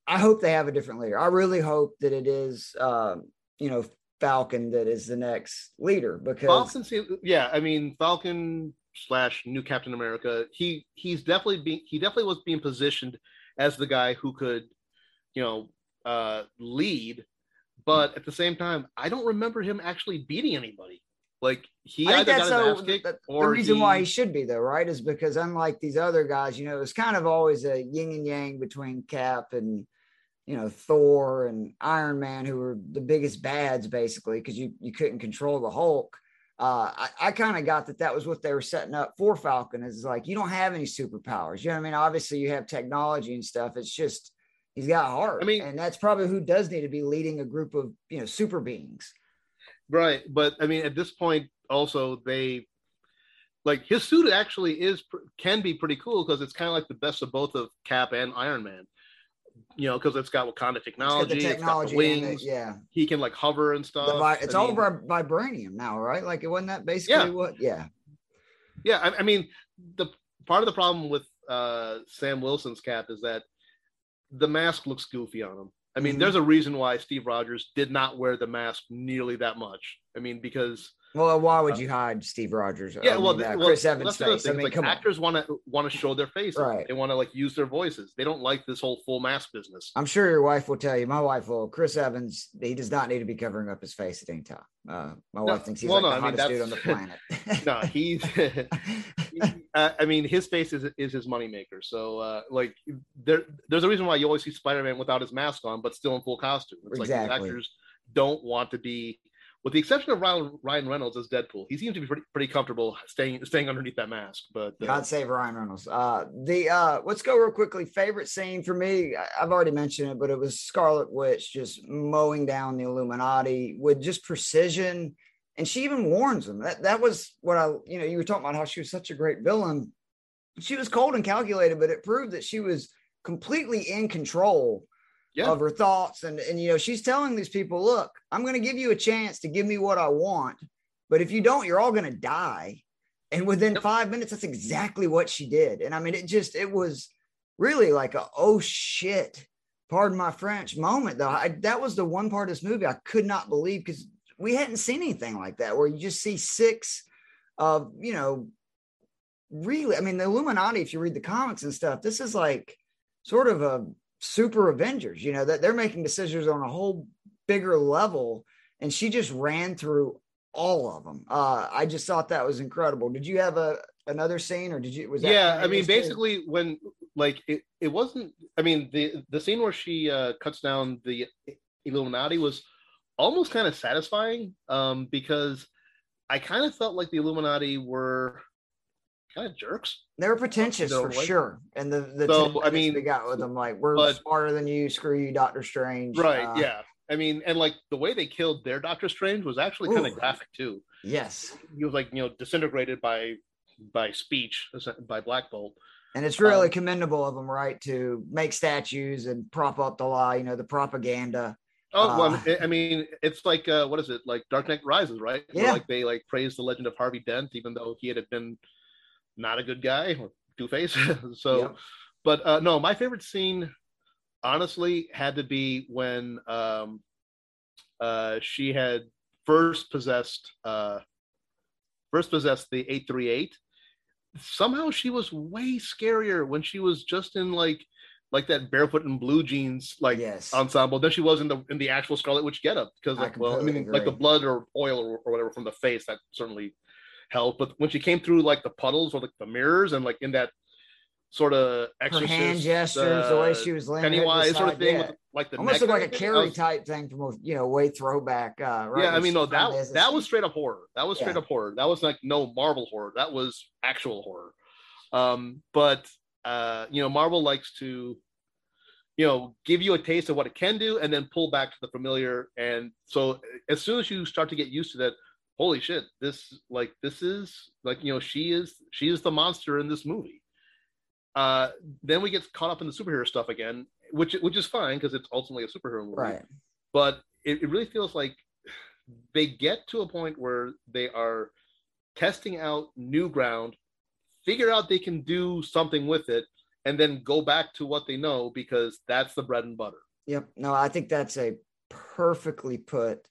Speaker 1: I hope they have a different leader. I really hope that it is, uh, you know, Falcon that is the next leader because
Speaker 2: Falcon. Yeah, I mean Falcon slash new Captain America. He he's definitely being he definitely was being positioned as the guy who could, you know, uh, lead. But at the same time, I don't remember him actually beating anybody. Like he I think that's so,
Speaker 1: the, the reason he, why he should be though, right? Is because unlike these other guys, you know, it's kind of always a yin and yang between Cap and you know Thor and Iron Man, who were the biggest bads basically, because you you couldn't control the Hulk. Uh, I, I kind of got that that was what they were setting up for Falcon. Is like you don't have any superpowers. You know what I mean? Obviously, you have technology and stuff. It's just he's got heart. I mean, and that's probably who does need to be leading a group of you know super beings.
Speaker 2: Right, but I mean, at this point, also they like his suit actually is can be pretty cool because it's kind of like the best of both of Cap and Iron Man you know, because it's got Wakanda technology, it's, technology it's got wings, it,
Speaker 1: yeah.
Speaker 2: He can like hover and stuff.
Speaker 1: Vi- it's I all mean, vibranium now, right? Like it wasn't that basically yeah. what? Yeah,
Speaker 2: yeah. I, I, mean, the part of the problem with uh, Sam Wilson's cap is that the mask looks goofy on him. I mean, mm-hmm. there's a reason why Steve Rogers did not wear the mask nearly that much. I mean, because
Speaker 1: well, why would uh, you hide Steve Rogers?
Speaker 2: Yeah, well, uh, Chris Evans' face. I mean, like, actors want to want to show their faces.
Speaker 1: Right.
Speaker 2: They want to like use their voices. They don't like this whole full mask business.
Speaker 1: I'm sure your wife will tell you. My wife will. Chris Evans, he does not need to be covering up his face at any time. Uh, my no, wife thinks he's well, like no, the hottest I mean, dude on the planet.
Speaker 2: no, he's. uh, I mean, his face is is his moneymaker. So, uh, like, there there's a reason why you always see Spider-Man without his mask on, but still in full costume. It's exactly. like actors don't want to be with the exception of Ryan, Ryan Reynolds as Deadpool, he seems to be pretty, pretty comfortable staying staying underneath that mask. But
Speaker 1: uh, God save Ryan Reynolds. Uh, the uh, let's go real quickly. Favorite scene for me, I've already mentioned it, but it was Scarlet Witch just mowing down the Illuminati with just precision, and she even warns them. That that was what I you know you were talking about how she was such a great villain. She was cold and calculated, but it proved that she was completely in control yeah. of her thoughts. And, and, you know, she's telling these people, look, I'm going to give you a chance to give me what I want. But if you don't, you're all going to die. And within yep. five minutes, that's exactly what she did. And I mean, it just, it was really like a, oh shit, pardon my French moment though. I, that was the one part of this movie I could not believe because we hadn't seen anything like that where you just see six of, you know, really, I mean, the Illuminati, if you read the comics and stuff, this is like sort of a super Avengers, you know, that they're making decisions on a whole bigger level. And she just ran through all of them. Uh, I just thought that was incredible. Did you have a another scene or did you was that
Speaker 2: yeah i mean basically when like it, it wasn't i mean the the scene where she uh cuts down the illuminati was almost kind of satisfying um because i kind of felt like the illuminati were kind of jerks.
Speaker 1: They were pretentious for sure, and the the so, I mean, they got with them like we're but, smarter than you. Screw you, Doctor Strange.
Speaker 2: Right? Uh, yeah. I mean, and like the way they killed their Doctor Strange was actually kind of graphic too.
Speaker 1: Yes,
Speaker 2: he was like you know disintegrated by by speech by Black Bolt.
Speaker 1: And it's really um, commendable of them, right, to make statues and prop up the lie, you know, the propaganda.
Speaker 2: Oh, well, uh, I mean, it's like uh, what is it? Like Dark Knight Rises, right?
Speaker 1: Yeah. Where,
Speaker 2: like they like praise the legend of Harvey Dent, even though he had been not a good guy Two Face. so, yep. but uh, no, my favorite scene, honestly, had to be when um, uh, she had first possessed uh, first possessed the eight three eight. Somehow she was way scarier when she was just in like like that barefoot and blue jeans like
Speaker 1: yes.
Speaker 2: ensemble than she was in the in the actual Scarlet Witch getup because I well I mean agree. like the blood or oil or, or, whatever from the face that certainly help. But when she came through like the puddles or like the mirrors and like in that sort of exorcist, Her hand
Speaker 1: gestures, uh, the way she was laying
Speaker 2: Pennywise sort of thing, yeah. with, like the
Speaker 1: almost looked like a Carrie was, type thing from a you know way throwback. Uh,
Speaker 2: right? Yeah, I mean, no, that that was straight up horror. That was straight yeah. up horror. That was like no Marvel horror. That was actual horror. Um, but uh, you know, Marvel likes to you know give you a taste of what it can do and then pull back to the familiar and so as soon as you start to get used to that holy shit, this like this is like you know she is she is the monster in this movie. uh, then we get caught up in the superhero stuff again, which which is fine because it's ultimately a superhero movie.
Speaker 1: Right.
Speaker 2: But it, it really feels like they get to a point where they are testing out new ground, figure out they can do something with it, and then go back to what they know because that's the bread and butter.
Speaker 1: Yep. No, I think that's a perfectly put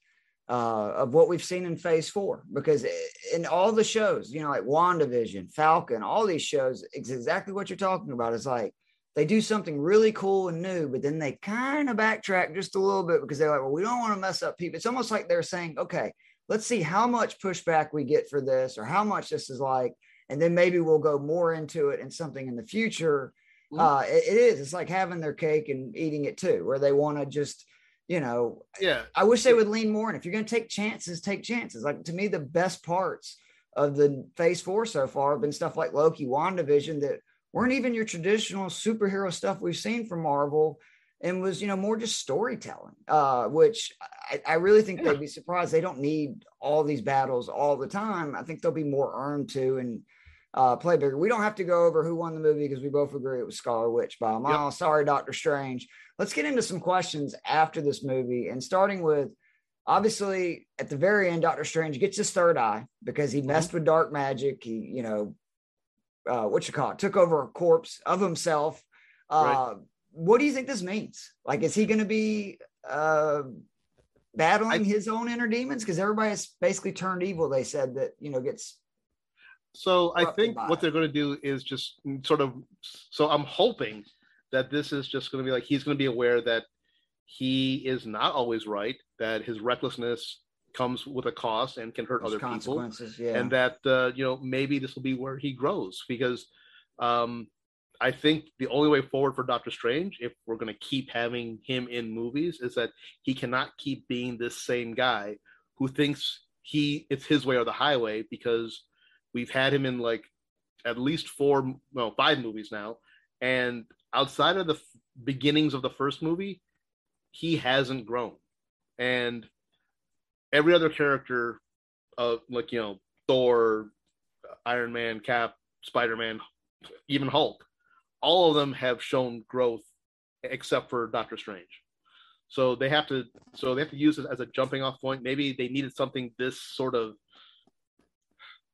Speaker 1: uh, of what we've seen in phase four because in all the shows, you know, like WandaVision, Falcon, all these shows, it's exactly what you're talking about. It's like they do something really cool and new, but then they kind of backtrack just a little bit because they're like, well, we don't want to mess up people. It's almost like they're saying, okay, let's see how much pushback we get for this or how much this is like, and then maybe we'll go more into it in something in the future. Mm-hmm. Uh, it, it is. It's like having their cake and eating it too, where they want to just you know,
Speaker 2: yeah.
Speaker 1: I wish they would lean more. And if you're going to take chances, take chances. Like to me, the best parts of the phase four so far have been stuff like Loki, WandaVision that weren't even your traditional superhero stuff we've seen from Marvel and was, you know, more just storytelling, uh, which I, I really think yeah. they'd be surprised. They don't need all these battles all the time. I think they'll be more earned to and uh, play bigger. We don't have to go over who won the movie because we both agree it was Scarlet Witch by a mile. Yep. Sorry, Doctor Strange let's get into some questions after this movie and starting with obviously at the very end dr strange gets his third eye because he messed mm-hmm. with dark magic he you know uh, what you call it took over a corpse of himself uh, right. what do you think this means like is he going to be uh, battling I, his own inner demons because everybody's basically turned evil they said that you know gets
Speaker 2: so i think what they're going to do is just sort of so i'm hoping that this is just going to be like he's going to be aware that he is not always right, that his recklessness comes with a cost and can hurt There's other people, yeah. and that uh, you know maybe this will be where he grows because um, I think the only way forward for Doctor Strange, if we're going to keep having him in movies, is that he cannot keep being this same guy who thinks he it's his way or the highway because we've had him in like at least four, well, five movies now, and outside of the f- beginnings of the first movie, he hasn't grown. And every other character, of like, you know, Thor, Iron Man, Cap, Spider Man, even Hulk, all of them have shown growth except for Doctor Strange. So they have to so they have to use it as a jumping off point. Maybe they needed something this sort of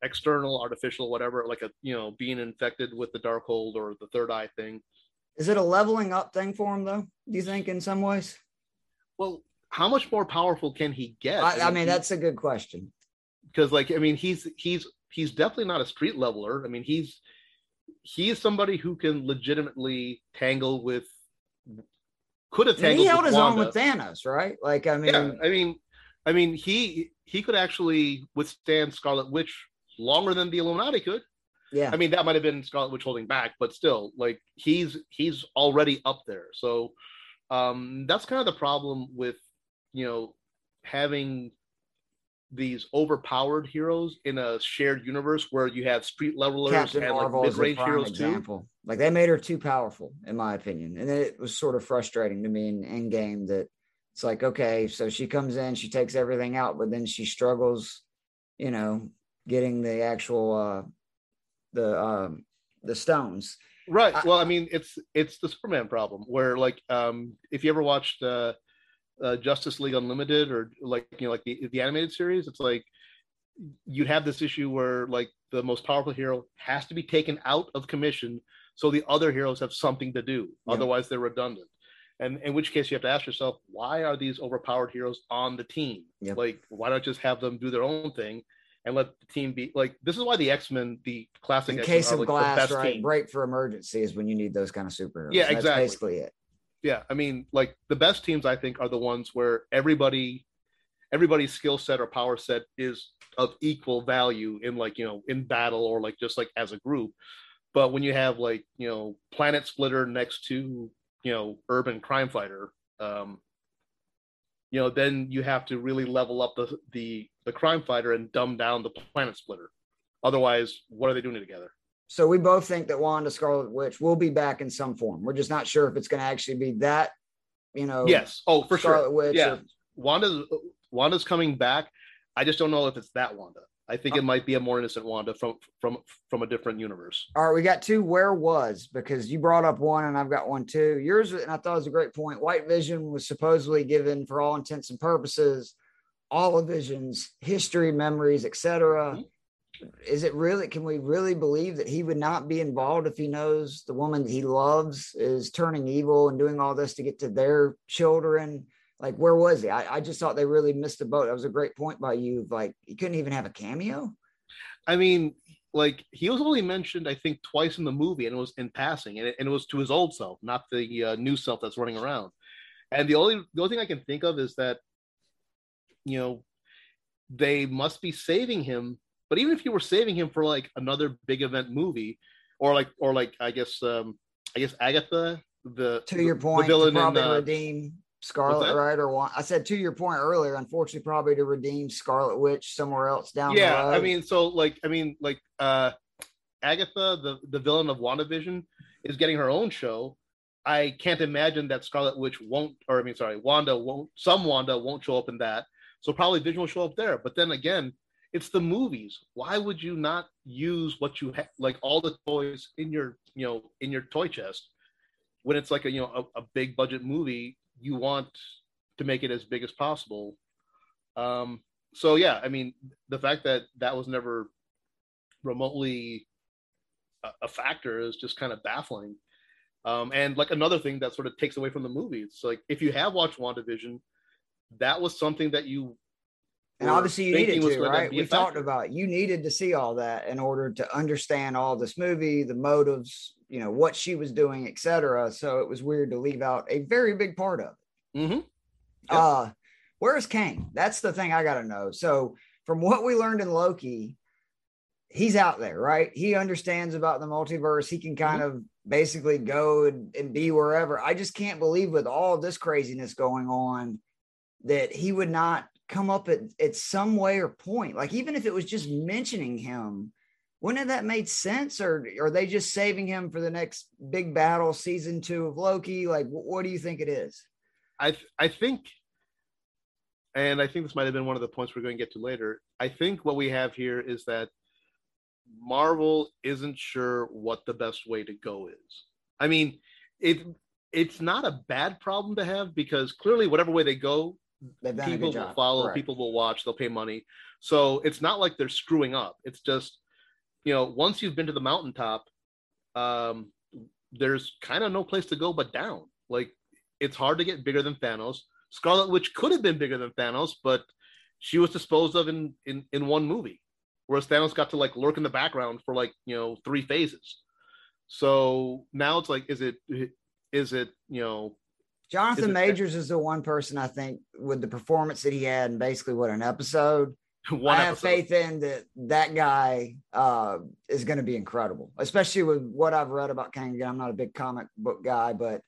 Speaker 2: external, artificial, whatever, like a you know, being infected with the Darkhold or the third eye thing.
Speaker 1: Is it a leveling up thing for him though? Do you think in some ways?
Speaker 2: Well, how much more powerful can he get?
Speaker 1: I, I mean, that's a good question.
Speaker 2: Because, like, I mean, he's he's he's definitely not a street leveler. I mean, he's he is somebody who can legitimately tangle with. Could have tangled.
Speaker 1: he held his Wanda. own with Thanos, right? Like, I mean,
Speaker 2: yeah, I mean, I mean, he he could actually withstand Scarlet Witch longer than the Illuminati could.
Speaker 1: Yeah.
Speaker 2: I mean, that might have been Scarlet Witch holding back, but still, like he's he's already up there. So um that's kind of the problem with you know having these overpowered heroes in a shared universe where you have street levelers Captain and Marvel like mid-range heroes example. too.
Speaker 1: Like they made her too powerful, in my opinion, and it was sort of frustrating to me in Endgame that it's like okay, so she comes in, she takes everything out, but then she struggles, you know, getting the actual uh the um the stones.
Speaker 2: Right. Well i mean it's it's the superman problem where like um if you ever watched uh, uh justice league unlimited or like you know like the, the animated series it's like you'd have this issue where like the most powerful hero has to be taken out of commission so the other heroes have something to do. Yeah. otherwise they're redundant. And in which case you have to ask yourself why are these overpowered heroes on the team? Yeah. like why not just have them do their own thing and let the team be like this is why the X-Men, the classic
Speaker 1: in case of like glass, right? Team. Break for emergencies when you need those kind of superheroes.
Speaker 2: Yeah, exactly.
Speaker 1: That's basically it.
Speaker 2: Yeah, I mean, like the best teams I think are the ones where everybody everybody's skill set or power set is of equal value in like, you know, in battle or like just like as a group. But when you have like, you know, Planet Splitter next to, you know, Urban Crime Fighter, um, you know, then you have to really level up the the the crime fighter and dumb down the planet splitter. Otherwise, what are they doing together?
Speaker 1: So we both think that Wanda Scarlet Witch will be back in some form. We're just not sure if it's going to actually be that, you know.
Speaker 2: Yes. Oh, for Scarlet sure. Witch. Yeah. Or... Wanda's Wanda's coming back. I just don't know if it's that Wanda. I think it uh-huh. might be a more innocent Wanda from from from a different universe.
Speaker 1: All right, we got two where was because you brought up one and I've got one too. Yours and I thought it was a great point. White Vision was supposedly given for all intents and purposes all of Vision's history, memories, etc. Mm-hmm. Is it really can we really believe that he would not be involved if he knows the woman that he loves is turning evil and doing all this to get to their children? like where was he? I, I just thought they really missed the boat. That was a great point by you. Like he couldn't even have a cameo.
Speaker 2: I mean, like he was only mentioned, I think, twice in the movie, and it was in passing, and it, and it was to his old self, not the uh, new self that's running around. And the only the only thing I can think of is that, you know, they must be saving him. But even if you were saving him for like another big event movie, or like or like I guess um I guess Agatha, the
Speaker 1: to your point, the villain probably in, uh, redeem Scarlet, right? Or one, I said to your point earlier, unfortunately, probably to redeem Scarlet Witch somewhere else down.
Speaker 2: Yeah, I mean, so like, I mean, like, uh, Agatha, the the villain of WandaVision, is getting her own show. I can't imagine that Scarlet Witch won't, or I mean, sorry, Wanda won't. Some Wanda won't show up in that. So probably Vision will show up there. But then again, it's the movies. Why would you not use what you have, like all the toys in your, you know, in your toy chest, when it's like a, you know, a, a big budget movie you want to make it as big as possible. Um, so yeah, I mean, the fact that that was never remotely a, a factor is just kind of baffling. Um, and like another thing that sort of takes away from the movie, it's like if you have watched WandaVision, that was something that you
Speaker 1: and obviously you needed to, right? We talked about you needed to see all that in order to understand all this movie, the motives, you know, what she was doing, etc. So it was weird to leave out a very big part of it. Mm-hmm. Yep. Uh, where's Kang? That's the thing I got to know. So from what we learned in Loki, he's out there, right? He understands about the multiverse. He can kind mm-hmm. of basically go and, and be wherever. I just can't believe with all this craziness going on that he would not come up at, at some way or point. Like even if it was just mentioning him, wouldn't that made sense? Or, are they just saving him for the next big battle, season two of Loki? Like, what, what do you think it is?
Speaker 2: I I think, and I think this might have been one of the points we're going to get to later. I think what we have here is that Marvel isn't sure what the best way to go is. I mean, it it's not a bad problem to have because clearly whatever way they go, people will follow, Correct. people will watch, they'll pay money. So it's not like they're screwing up. It's just, you know, once you've been to the mountaintop, um, there's kind of no place to go but down. Like it's hard to get bigger than Thanos. Scarlet Witch could have been bigger than Thanos, but she was disposed of in in in one movie, whereas Thanos got to like lurk in the background for like you know three phases. So now it's like, is it is it you know
Speaker 1: Jonathan Majors is the one person I think with the performance that he had and basically what an episode. One I have episode. faith in that that guy uh, is going to be incredible, especially with what I've read about Kang. I'm not a big comic book guy, but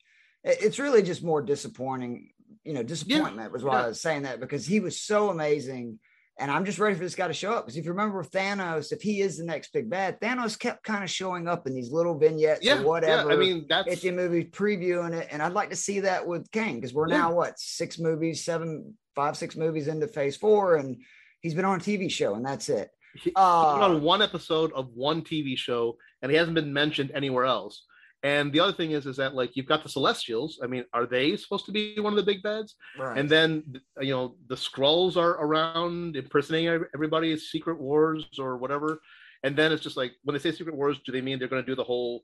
Speaker 1: it's really just more disappointing. You know, disappointment yeah. was why yeah. I was saying that because he was so amazing and I'm just ready for this guy to show up. Because if you remember Thanos, if he is the next big bad, Thanos kept kind of showing up in these little vignettes yeah, or whatever.
Speaker 2: Yeah, I mean, that's
Speaker 1: at the movie previewing it. And I'd like to see that with Kang because we're yeah. now what six movies, seven, five, six movies into phase four, and he's been on a TV show, and that's it.
Speaker 2: He, uh, on one episode of one TV show, and he hasn't been mentioned anywhere else. And the other thing is, is that like you've got the Celestials. I mean, are they supposed to be one of the big bads? Right. And then you know the Skrulls are around impersonating everybody. Secret Wars or whatever. And then it's just like when they say Secret Wars, do they mean they're going to do the whole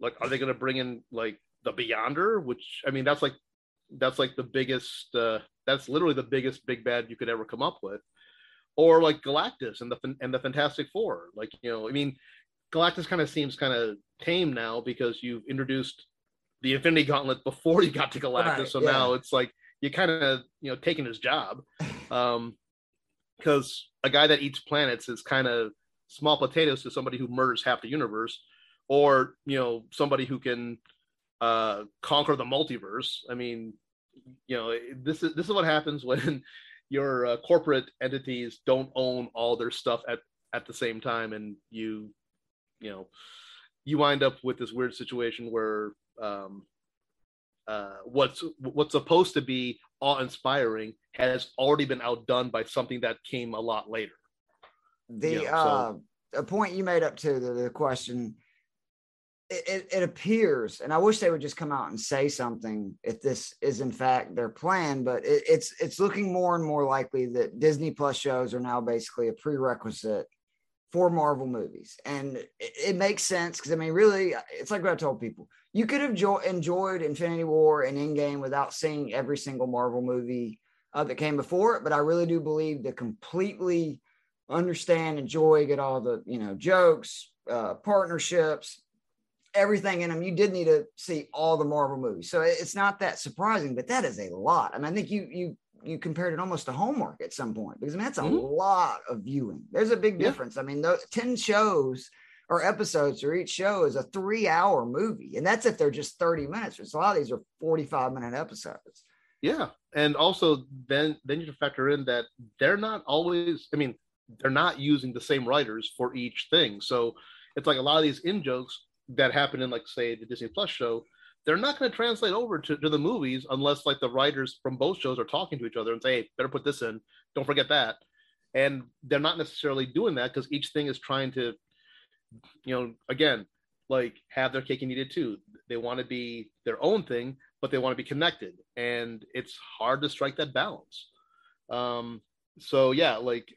Speaker 2: like? Are they going to bring in like the Beyonder? Which I mean, that's like that's like the biggest. Uh, that's literally the biggest big bad you could ever come up with. Or like Galactus and the and the Fantastic Four. Like you know, I mean, Galactus kind of seems kind of tame now because you've introduced the Infinity Gauntlet before you got to Galactus. Right, so yeah. now it's like you kind of you know taking his job, um, because a guy that eats planets is kind of small potatoes to somebody who murders half the universe, or you know somebody who can uh, conquer the multiverse. I mean, you know this is this is what happens when your uh, corporate entities don't own all their stuff at at the same time, and you you know you wind up with this weird situation where um, uh, what's what's supposed to be awe-inspiring has already been outdone by something that came a lot later.
Speaker 1: the you know, uh, a point you made up to the, the question it, it, appears, and I wish they would just come out and say something if this is in fact their plan, but it, it's it's looking more and more likely that Disney Plus shows are now basically a prerequisite for Marvel movies, and it, it makes sense because I mean, really, it's like what I told people: you could have jo- enjoyed Infinity War and Endgame without seeing every single Marvel movie uh, that came before it, but I really do believe to completely understand, enjoy, get all the you know jokes, uh, partnerships everything in them. You did need to see all the Marvel movies, so it's not that surprising. But that is a lot. I mean, I think you you you compared it almost to homework at some point because I mean that's a mm-hmm. lot of viewing. There's a big difference. I mean, those ten shows or episodes for each show is a three hour movie, and that's if they're just thirty minutes. So a lot of these are forty five minute episodes.
Speaker 2: Yeah, and also then then you factor in that they're not always. I mean, they're not using the same writers for each thing, so it's like a lot of these in jokes that happen in like say the Disney Plus show, they're not going to translate over to, to the movies unless like the writers from both shows are talking to each other and say, hey, better put this in. Don't forget that. And they're not necessarily doing that because each thing is trying to, you know, again, like have their cake and eat it too. They want to be their own thing, but they want to be connected. And it's hard to strike that balance. Um, so yeah, like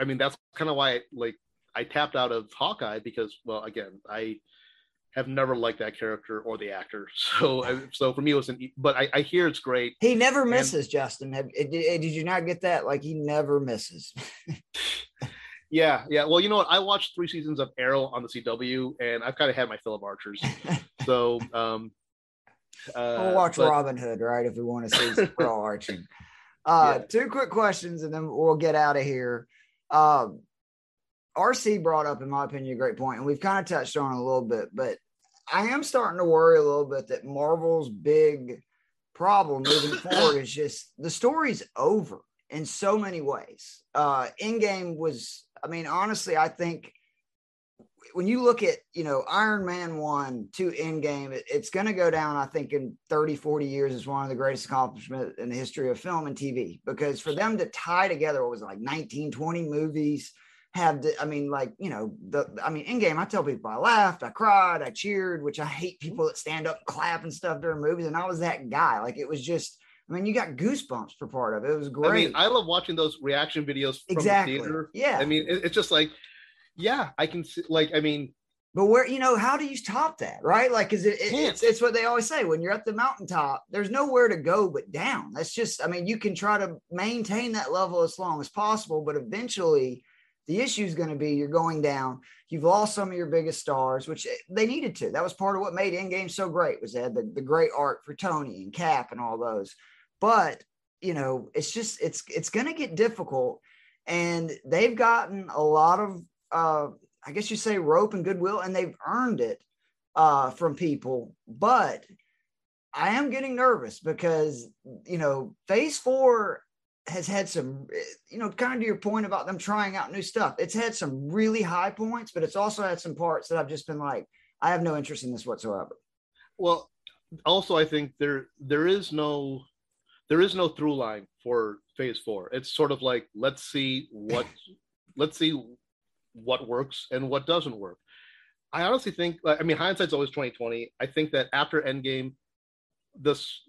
Speaker 2: I mean that's kind of why like I tapped out of Hawkeye because well again, I have never liked that character or the actor. So, so for me, it was an. But I, I hear it's great.
Speaker 1: He never misses, and, Justin. Have, did, did you not get that? Like he never misses.
Speaker 2: yeah, yeah. Well, you know what? I watched three seasons of Arrow on the CW, and I've kind of had my fill of Archers. so, um,
Speaker 1: uh, we'll watch but, Robin Hood, right? If we want to see some pro arching. Uh, yeah. Two quick questions, and then we'll get out of here. Um, RC brought up, in my opinion, a great point, and we've kind of touched on it a little bit, but I am starting to worry a little bit that Marvel's big problem moving forward is just the story's over in so many ways. Uh Endgame was, I mean, honestly, I think when you look at, you know, Iron Man 1 to Endgame, it, it's going to go down, I think, in 30, 40 years as one of the greatest accomplishments in the history of film and TV. Because for them to tie together, what was it, like 19, 20 movies, have the, I mean, like, you know, the, I mean, Endgame, I tell people I laughed, I cried, I cheered, which I hate people that stand up, clap and stuff during movies. And I was that guy. Like, it was just, I mean, you got goosebumps for part of it. It was great. I
Speaker 2: mean, I love watching those reaction videos from exactly. the theater.
Speaker 1: Yeah.
Speaker 2: I mean, it, it's just like, yeah, I can see, like, I mean,
Speaker 1: but where you know how do you top that, right? Like, is it, it it's it's what they always say when you're at the mountaintop. There's nowhere to go but down. That's just, I mean, you can try to maintain that level as long as possible, but eventually, the issue is going to be you're going down. You've lost some of your biggest stars, which they needed to. That was part of what made Endgame so great was that the, the great art for Tony and Cap and all those. But you know, it's just it's it's going to get difficult, and they've gotten a lot of uh, I guess you say rope and goodwill, and they've earned it uh, from people. But I am getting nervous because you know Phase Four has had some, you know, kind of to your point about them trying out new stuff. It's had some really high points, but it's also had some parts that I've just been like, I have no interest in this whatsoever.
Speaker 2: Well, also I think there there is no there is no through line for phase four. It's sort of like let's see what let's see what works and what doesn't work. I honestly think I mean hindsight's always 2020. I think that after Endgame, this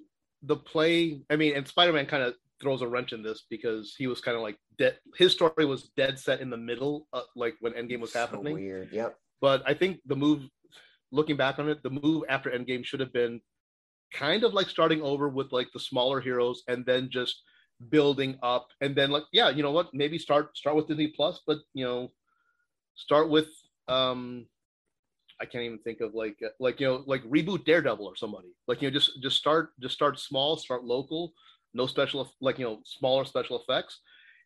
Speaker 2: the play, I mean, and Spider-Man kind of throws a wrench in this because he was kind of like dead. His story was dead set in the middle, uh, like when Endgame was so happening.
Speaker 1: Weird. Yep.
Speaker 2: But I think the move, looking back on it, the move after Endgame should have been kind of like starting over with like the smaller heroes and then just building up and then like yeah you know what maybe start start with disney plus but you know start with um i can't even think of like like you know like reboot daredevil or somebody like you know just just start just start small start local no special like you know smaller special effects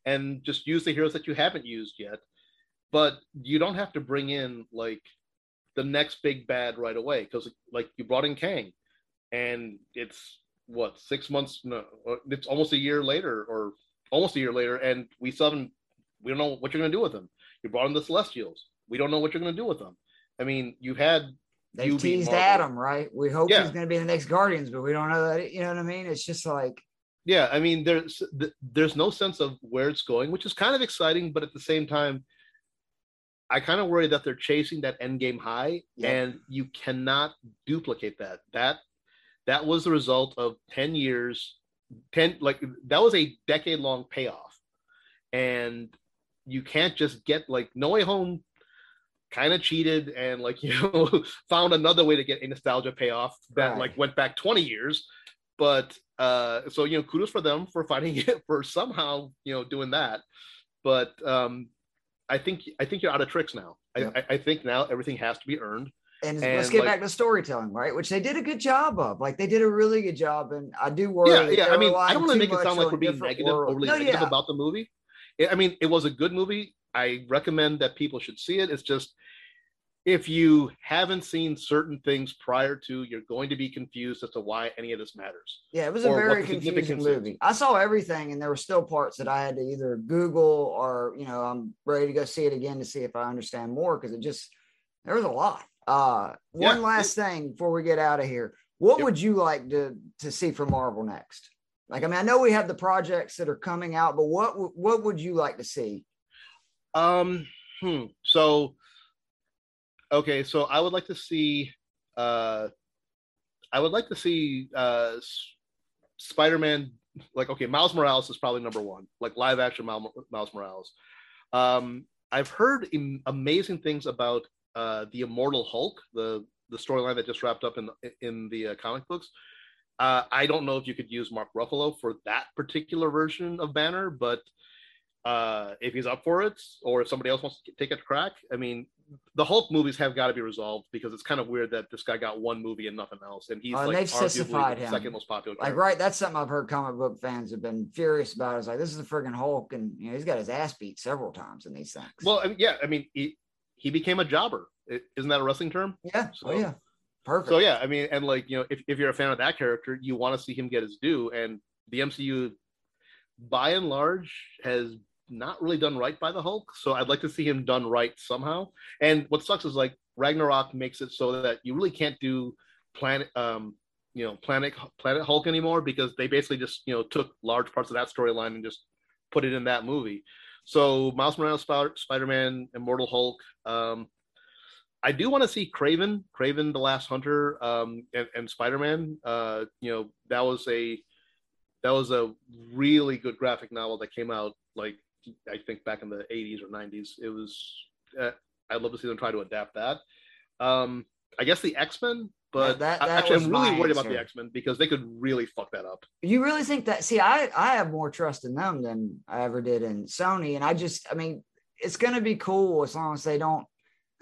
Speaker 2: and just use the heroes that you haven't used yet but you don't have to bring in like the next big bad right away because like you brought in kang and it's what six months no it's almost a year later or almost a year later and we still haven't we don't know what you're going to do with them you brought in the celestials we don't know what you're going to do with them i mean you had
Speaker 1: they teased Adam, right? We hope yeah. he's going to be the next Guardians, but we don't know that. You know what I mean? It's just like
Speaker 2: yeah i mean there's there's no sense of where it's going which is kind of exciting but at the same time I kind of worry that they're chasing that Endgame high, and you cannot duplicate that. That that was the result of ten years, ten like that was a decade long payoff, and you can't just get like No Way Home kind of cheated and like you know found another way to get a nostalgia payoff that right. like went back 20 years but uh so you know kudos for them for finding it for somehow you know doing that but um I think I think you're out of tricks now. Yep. I, I think now everything has to be earned.
Speaker 1: And, and let's get like, back to storytelling, right? Which they did a good job of. Like they did a really good job, and I do worry.
Speaker 2: Yeah, yeah. I mean, I don't want to make it sound like we're being negative, world. overly no, negative yeah. about the movie. I mean, it was a good movie. I recommend that people should see it. It's just if you haven't seen certain things prior to, you're going to be confused as to why any of this matters.
Speaker 1: Yeah, it was a very confusing movie. Is. I saw everything, and there were still parts that I had to either Google or, you know, I'm ready to go see it again to see if I understand more because it just there was a lot. Uh, one yeah, last it, thing before we get out of here, what yep. would you like to to see from Marvel next? Like, I mean, I know we have the projects that are coming out, but what what would you like to see?
Speaker 2: Um, hmm. So okay, so I would like to see. Uh, I would like to see uh, Spider-Man. Like, okay, Miles Morales is probably number one. Like live action Miles Morales. Um, I've heard amazing things about uh, the Immortal Hulk, the the storyline that just wrapped up in in the uh, comic books. Uh, I don't know if you could use Mark Ruffalo for that particular version of Banner, but uh, if he's up for it, or if somebody else wants to take a crack, I mean, the Hulk movies have got to be resolved because it's kind of weird that this guy got one movie and nothing else, and he's uh, like arguably the second most popular.
Speaker 1: Like, right? That's something I've heard comic book fans have been furious about. Is like this is the friggin' Hulk, and you know he's got his ass beat several times in these things.
Speaker 2: Well, I mean, yeah, I mean he he became a jobber. Isn't that a wrestling term?
Speaker 1: Yeah. So, oh yeah. Perfect.
Speaker 2: So yeah, I mean, and like you know, if, if you're a fan of that character, you want to see him get his due, and the MCU, by and large, has not really done right by the Hulk. So I'd like to see him done right somehow. And what sucks is like Ragnarok makes it so that you really can't do planet um you know planet planet Hulk anymore because they basically just you know took large parts of that storyline and just put it in that movie. So Miles Morales, Spider Man, Immortal Hulk. Um, I do want to see Kraven, Kraven the Last Hunter, um, and, and Spider Man. Uh, you know that was a that was a really good graphic novel that came out like I think back in the 80s or 90s. It was, uh, I'd love to see them try to adapt that. Um, I guess the X Men, but that, that actually, I'm really worried answer. about the X Men because they could really fuck that up.
Speaker 1: You really think that? See, I I have more trust in them than I ever did in Sony, and I just, I mean, it's going to be cool as long as they don't.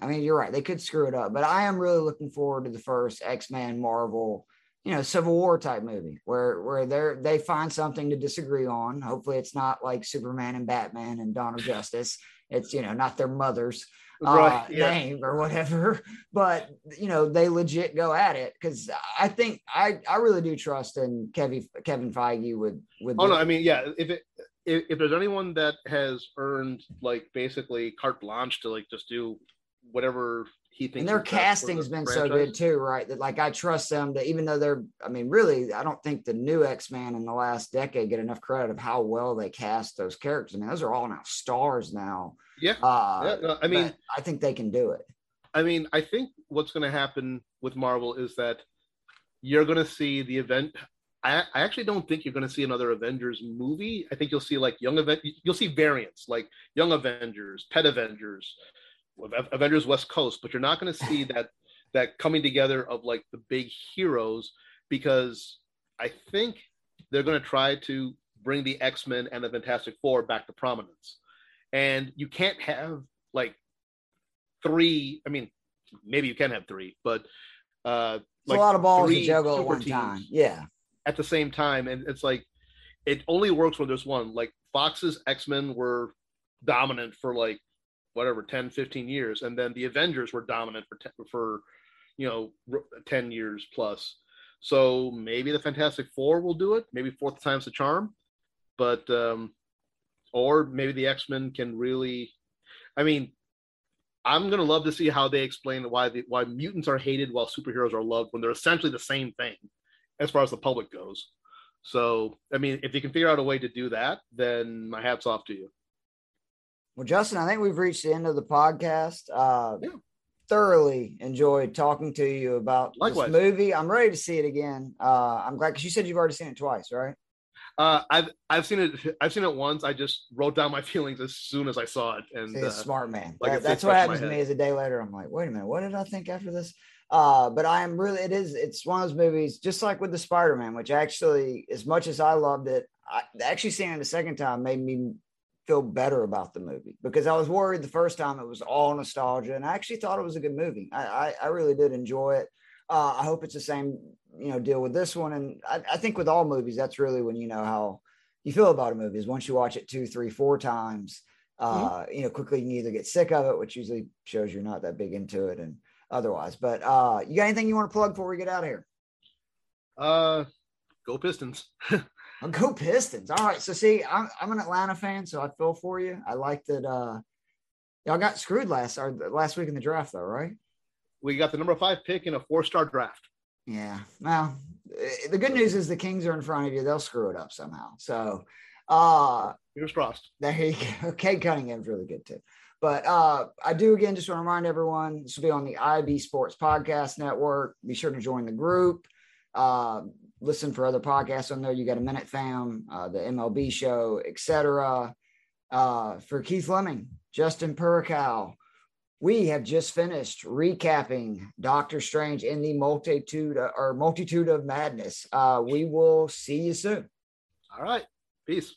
Speaker 1: I mean, you're right; they could screw it up, but I am really looking forward to the first X Men Marvel you know civil war type movie where where they they find something to disagree on. Hopefully it's not like superman and batman and dawn of justice. It's you know not their mother's uh, right, yeah. name or whatever. But you know they legit go at it because i think i i really do trust in kevin kevin feige with with
Speaker 2: oh no i mean yeah if it if, if there's anyone that has earned like basically carte blanche to like just do whatever he thinks.
Speaker 1: And their casting's the been franchise. so good too, right? That like I trust them that even though they're I mean, really, I don't think the new X-Men in the last decade get enough credit of how well they cast those characters. I mean, those are all now stars now.
Speaker 2: Yeah. Uh, yeah no, I mean
Speaker 1: I think they can do it.
Speaker 2: I mean, I think what's gonna happen with Marvel is that you're gonna see the event I, I, actually don't think you're going to see another Avengers movie. I think you'll see like young event. You'll see variants like Young Avengers, Pet Avengers, Avengers West Coast, but you're not going to see that that coming together of like the big heroes because I think they're going to try to bring the X Men and the Fantastic Four back to prominence, and you can't have like three. I mean, maybe you can have three, but uh,
Speaker 1: like a lot of balls to juggle at one time. Yeah,
Speaker 2: at the same time, and it's like it only works when there's one. Like Fox's X Men were dominant for like whatever 10 15 years and then the avengers were dominant for 10, for you know 10 years plus. So maybe the fantastic four will do it maybe fourth time's the charm but um or maybe the x-men can really i mean i'm gonna love to see how they explain why the why mutants are hated while superheroes are loved when they're essentially the same thing as far as the public goes. So i mean if you can figure out a way to do that then my hat's off to you
Speaker 1: Well, Justin, I think we've reached the end of the podcast. Uh, yeah. Thoroughly enjoyed talking to you about Likewise. this movie. I'm ready to see it again. Uh, I'm glad because you said you've already seen it twice, right?
Speaker 2: Uh, I've I've seen it. I've seen it once. I just wrote down my feelings as soon as I saw it. And
Speaker 1: uh, smart man. Like that, that's what happens to me. Is a day later, I'm like, wait a minute, what did I think after this? Uh, but I am really. It is. It's one of those movies, just like with the Spider Man, which actually, as much as I loved it, I, actually seeing it a second time made me feel better about the movie because I was worried the first time it was all nostalgia, and I actually thought it was a good movie. I I, I really did enjoy it. Uh, I hope it's the same you know deal with this one and I, I, think with all movies that's really when you know how you feel about a movie is once you watch it two three four times uh mm-hmm. you know quickly you can either get sick of it which usually shows you're not that big into it and otherwise but uh you got anything you want to plug before we get out of here
Speaker 2: uh go pistons
Speaker 1: go pistons all right so see I'm, I'm an atlanta fan so i feel for you i like that uh y'all got screwed last or last week in the draft though right
Speaker 2: we got the number five pick in a four star draft
Speaker 1: yeah. Well, eh, the good news is the Kings are in front of you. They'll screw it up somehow. So, uh,
Speaker 2: here's crossed.
Speaker 1: There you go. Cade Cunningham's really good too. But uh, I do again just want to remind everyone this will be on the IB Sports Podcast Network. Be sure to join the group. Uh, listen for other podcasts on there. You got a minute fam, uh, the MLB show, etc. Uh, for Keith Fleming, Justin Purikow, we have just finished recapping Doctor Strange in the multitude or multitude of madness. Uh, we will see you soon.
Speaker 2: All right. Peace.